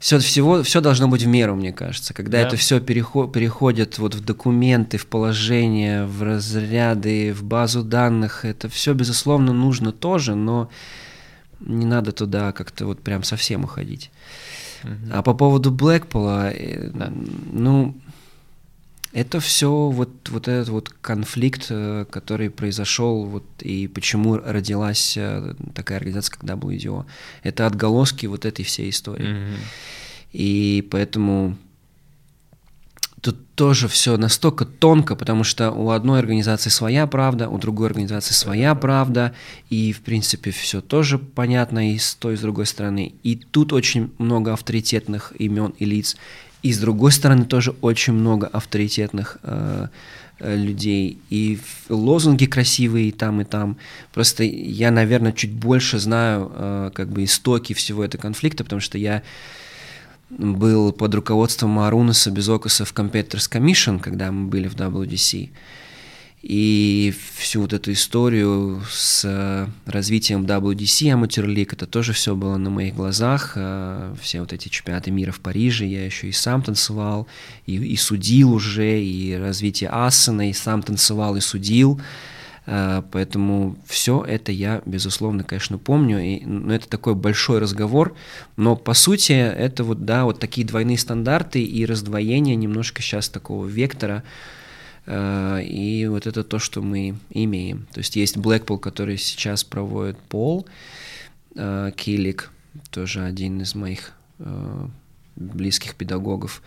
Все, всего, все должно быть в меру, мне кажется. Когда Да. это все переходит вот в документы, в положение, в разряды, в базу данных, это все, безусловно, нужно тоже, но не надо туда как-то вот прям совсем уходить. Мгм. А по поводу Блэкпула, Да. ну, это все вот, вот этот вот конфликт, э, который произошел, вот, и почему родилась э, такая организация, как WDO. Это отголоски вот этой всей истории. Мгм. И поэтому тут тоже все настолько тонко, потому что у одной организации своя правда, у другой организации своя правда, и в принципе все тоже понятно и с той, и с другой стороны. И тут очень много авторитетных имен и лиц, и с другой стороны тоже очень много авторитетных э, э, людей. И лозунги красивые и там, и там. Просто я, наверное, чуть больше знаю э, как бы истоки всего этого конфликта, потому что я был под руководством Арунаса Безокаса в Competitors Commission, когда мы были в WDC. И всю вот эту историю с э, развитием WDC Amateur League, это тоже все было на моих глазах. э, Все вот эти чемпионаты мира в Париже, я еще и сам танцевал, и, и судил уже, и развитие Асана, и сам танцевал, и судил. Э, Поэтому все это я, безусловно, конечно, помню. И, ну, это такой большой разговор, но по сути это вот, да, вот такие двойные стандарты и раздвоение немножко сейчас такого вектора. Э, И вот это то, что мы имеем. То есть есть Blackpool, который сейчас проводит Пол. Э, Килик, тоже один из моих э, близких педагогов.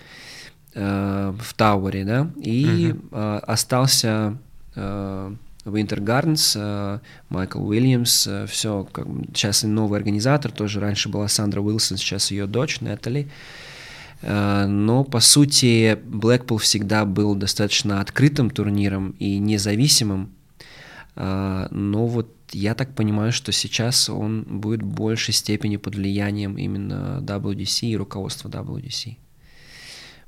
В Тауэре, да, и э, остался Winter Gardens, Майкл Уильямс, все, как, сейчас новый организатор, тоже. Раньше была Сандра Уилсон, сейчас ее дочь Нетали. Э, Но, по сути, Blackpool всегда был достаточно открытым турниром и независимым. Э, Но вот я так понимаю, что сейчас он будет в большей степени под влиянием именно WDC и руководства WDC.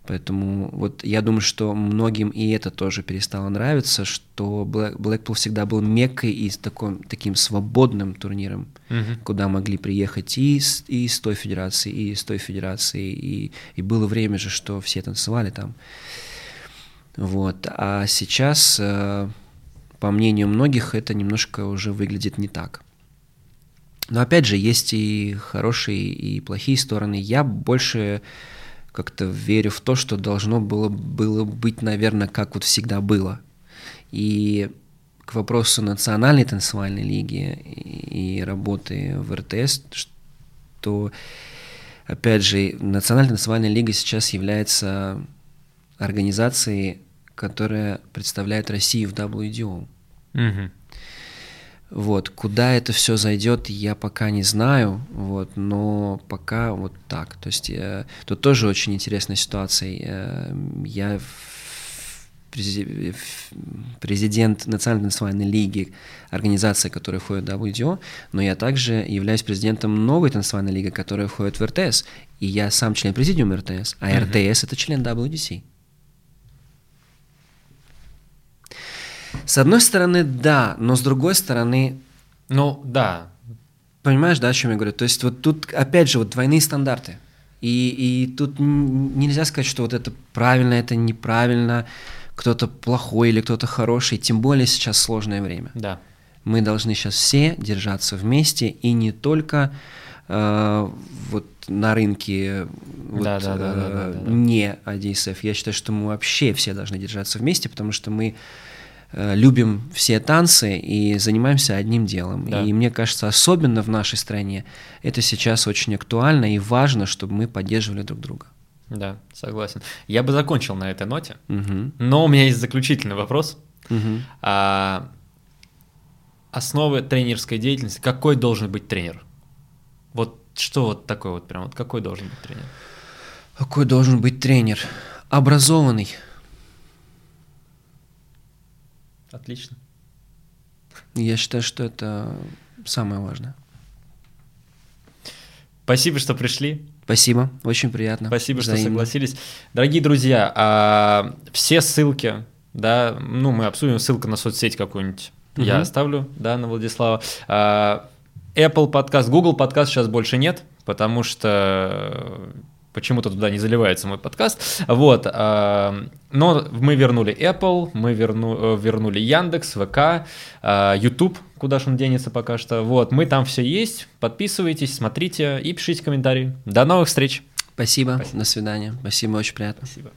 Поэтому вот я думаю, что многим и это тоже перестало нравиться, что Black- Blackpool всегда был меккой и таком, таким свободным турниром, Мгм. куда могли приехать и с, и с той федерации, и с той федерации, и, и было время же, что все танцевали там. Вот. А сейчас, э, по мнению многих, это немножко уже выглядит не так. Но опять же, есть и хорошие, и плохие стороны. Я больше как-то верю в то, что должно было, было быть, наверное, как вот всегда было. И к вопросу национальной танцевальной лиги и, работы в РТС, что, опять же, Национальная танцевальная лига сейчас является организацией, которая представляет Россию в WDO. Мгм. Вот, куда это все зайдет, я пока не знаю, вот, но пока вот так. То есть э, тут тоже очень интересная ситуация. Э, я президент Национальной танцевальной лиги, организация, которая входит в WDO, но я также являюсь президентом новой танцевальной лиги, которая входит в РТС. И я сам член президиума РТС, а. РТС это член WDC. С одной стороны, да, но с другой стороны, Ну, да. Понимаешь, да, о чем я говорю? То есть вот тут, опять же, вот двойные стандарты. И, и тут нельзя сказать, что вот это правильно, это неправильно, кто-то плохой или кто-то хороший, тем более сейчас сложное время. Да. Мы должны сейчас все держаться вместе и не только э, вот на рынке вот, да, да, да, да, да, да. не ADSF. Я считаю, что мы вообще все должны держаться вместе, потому что мы э, любим все танцы и занимаемся одним делом. Да. И мне кажется, особенно в нашей стране это сейчас очень актуально и важно, чтобы мы поддерживали друг друга. Да, согласен. Я бы закончил на этой ноте, Угу. но у меня есть заключительный вопрос. Угу. А, основы тренерской деятельности. Какой должен быть тренер? Вот что вот такое вот прям, вот какой должен быть тренер? Какой должен быть тренер? Образованный. Отлично. Я считаю, что это самое важное. Спасибо, что пришли. Спасибо, очень приятно. Спасибо, что Взаимно. согласились. Дорогие друзья, а, все ссылки, да, ну, мы обсудим ссылку на соцсеть какую-нибудь. Я Мгм. оставлю, да, на Владислава. А, Apple подкаст, Google подкаст сейчас больше нет, потому что почему-то туда не заливается мой подкаст. Вот. а, Но мы вернули Apple, мы верну, э, вернули Яндекс, ВК, YouTube, куда же он денется пока что. Вот, мы там все есть. Подписывайтесь, смотрите и пишите комментарии. До новых встреч. Спасибо. Спасибо. До свидания. Спасибо, очень приятно. Спасибо.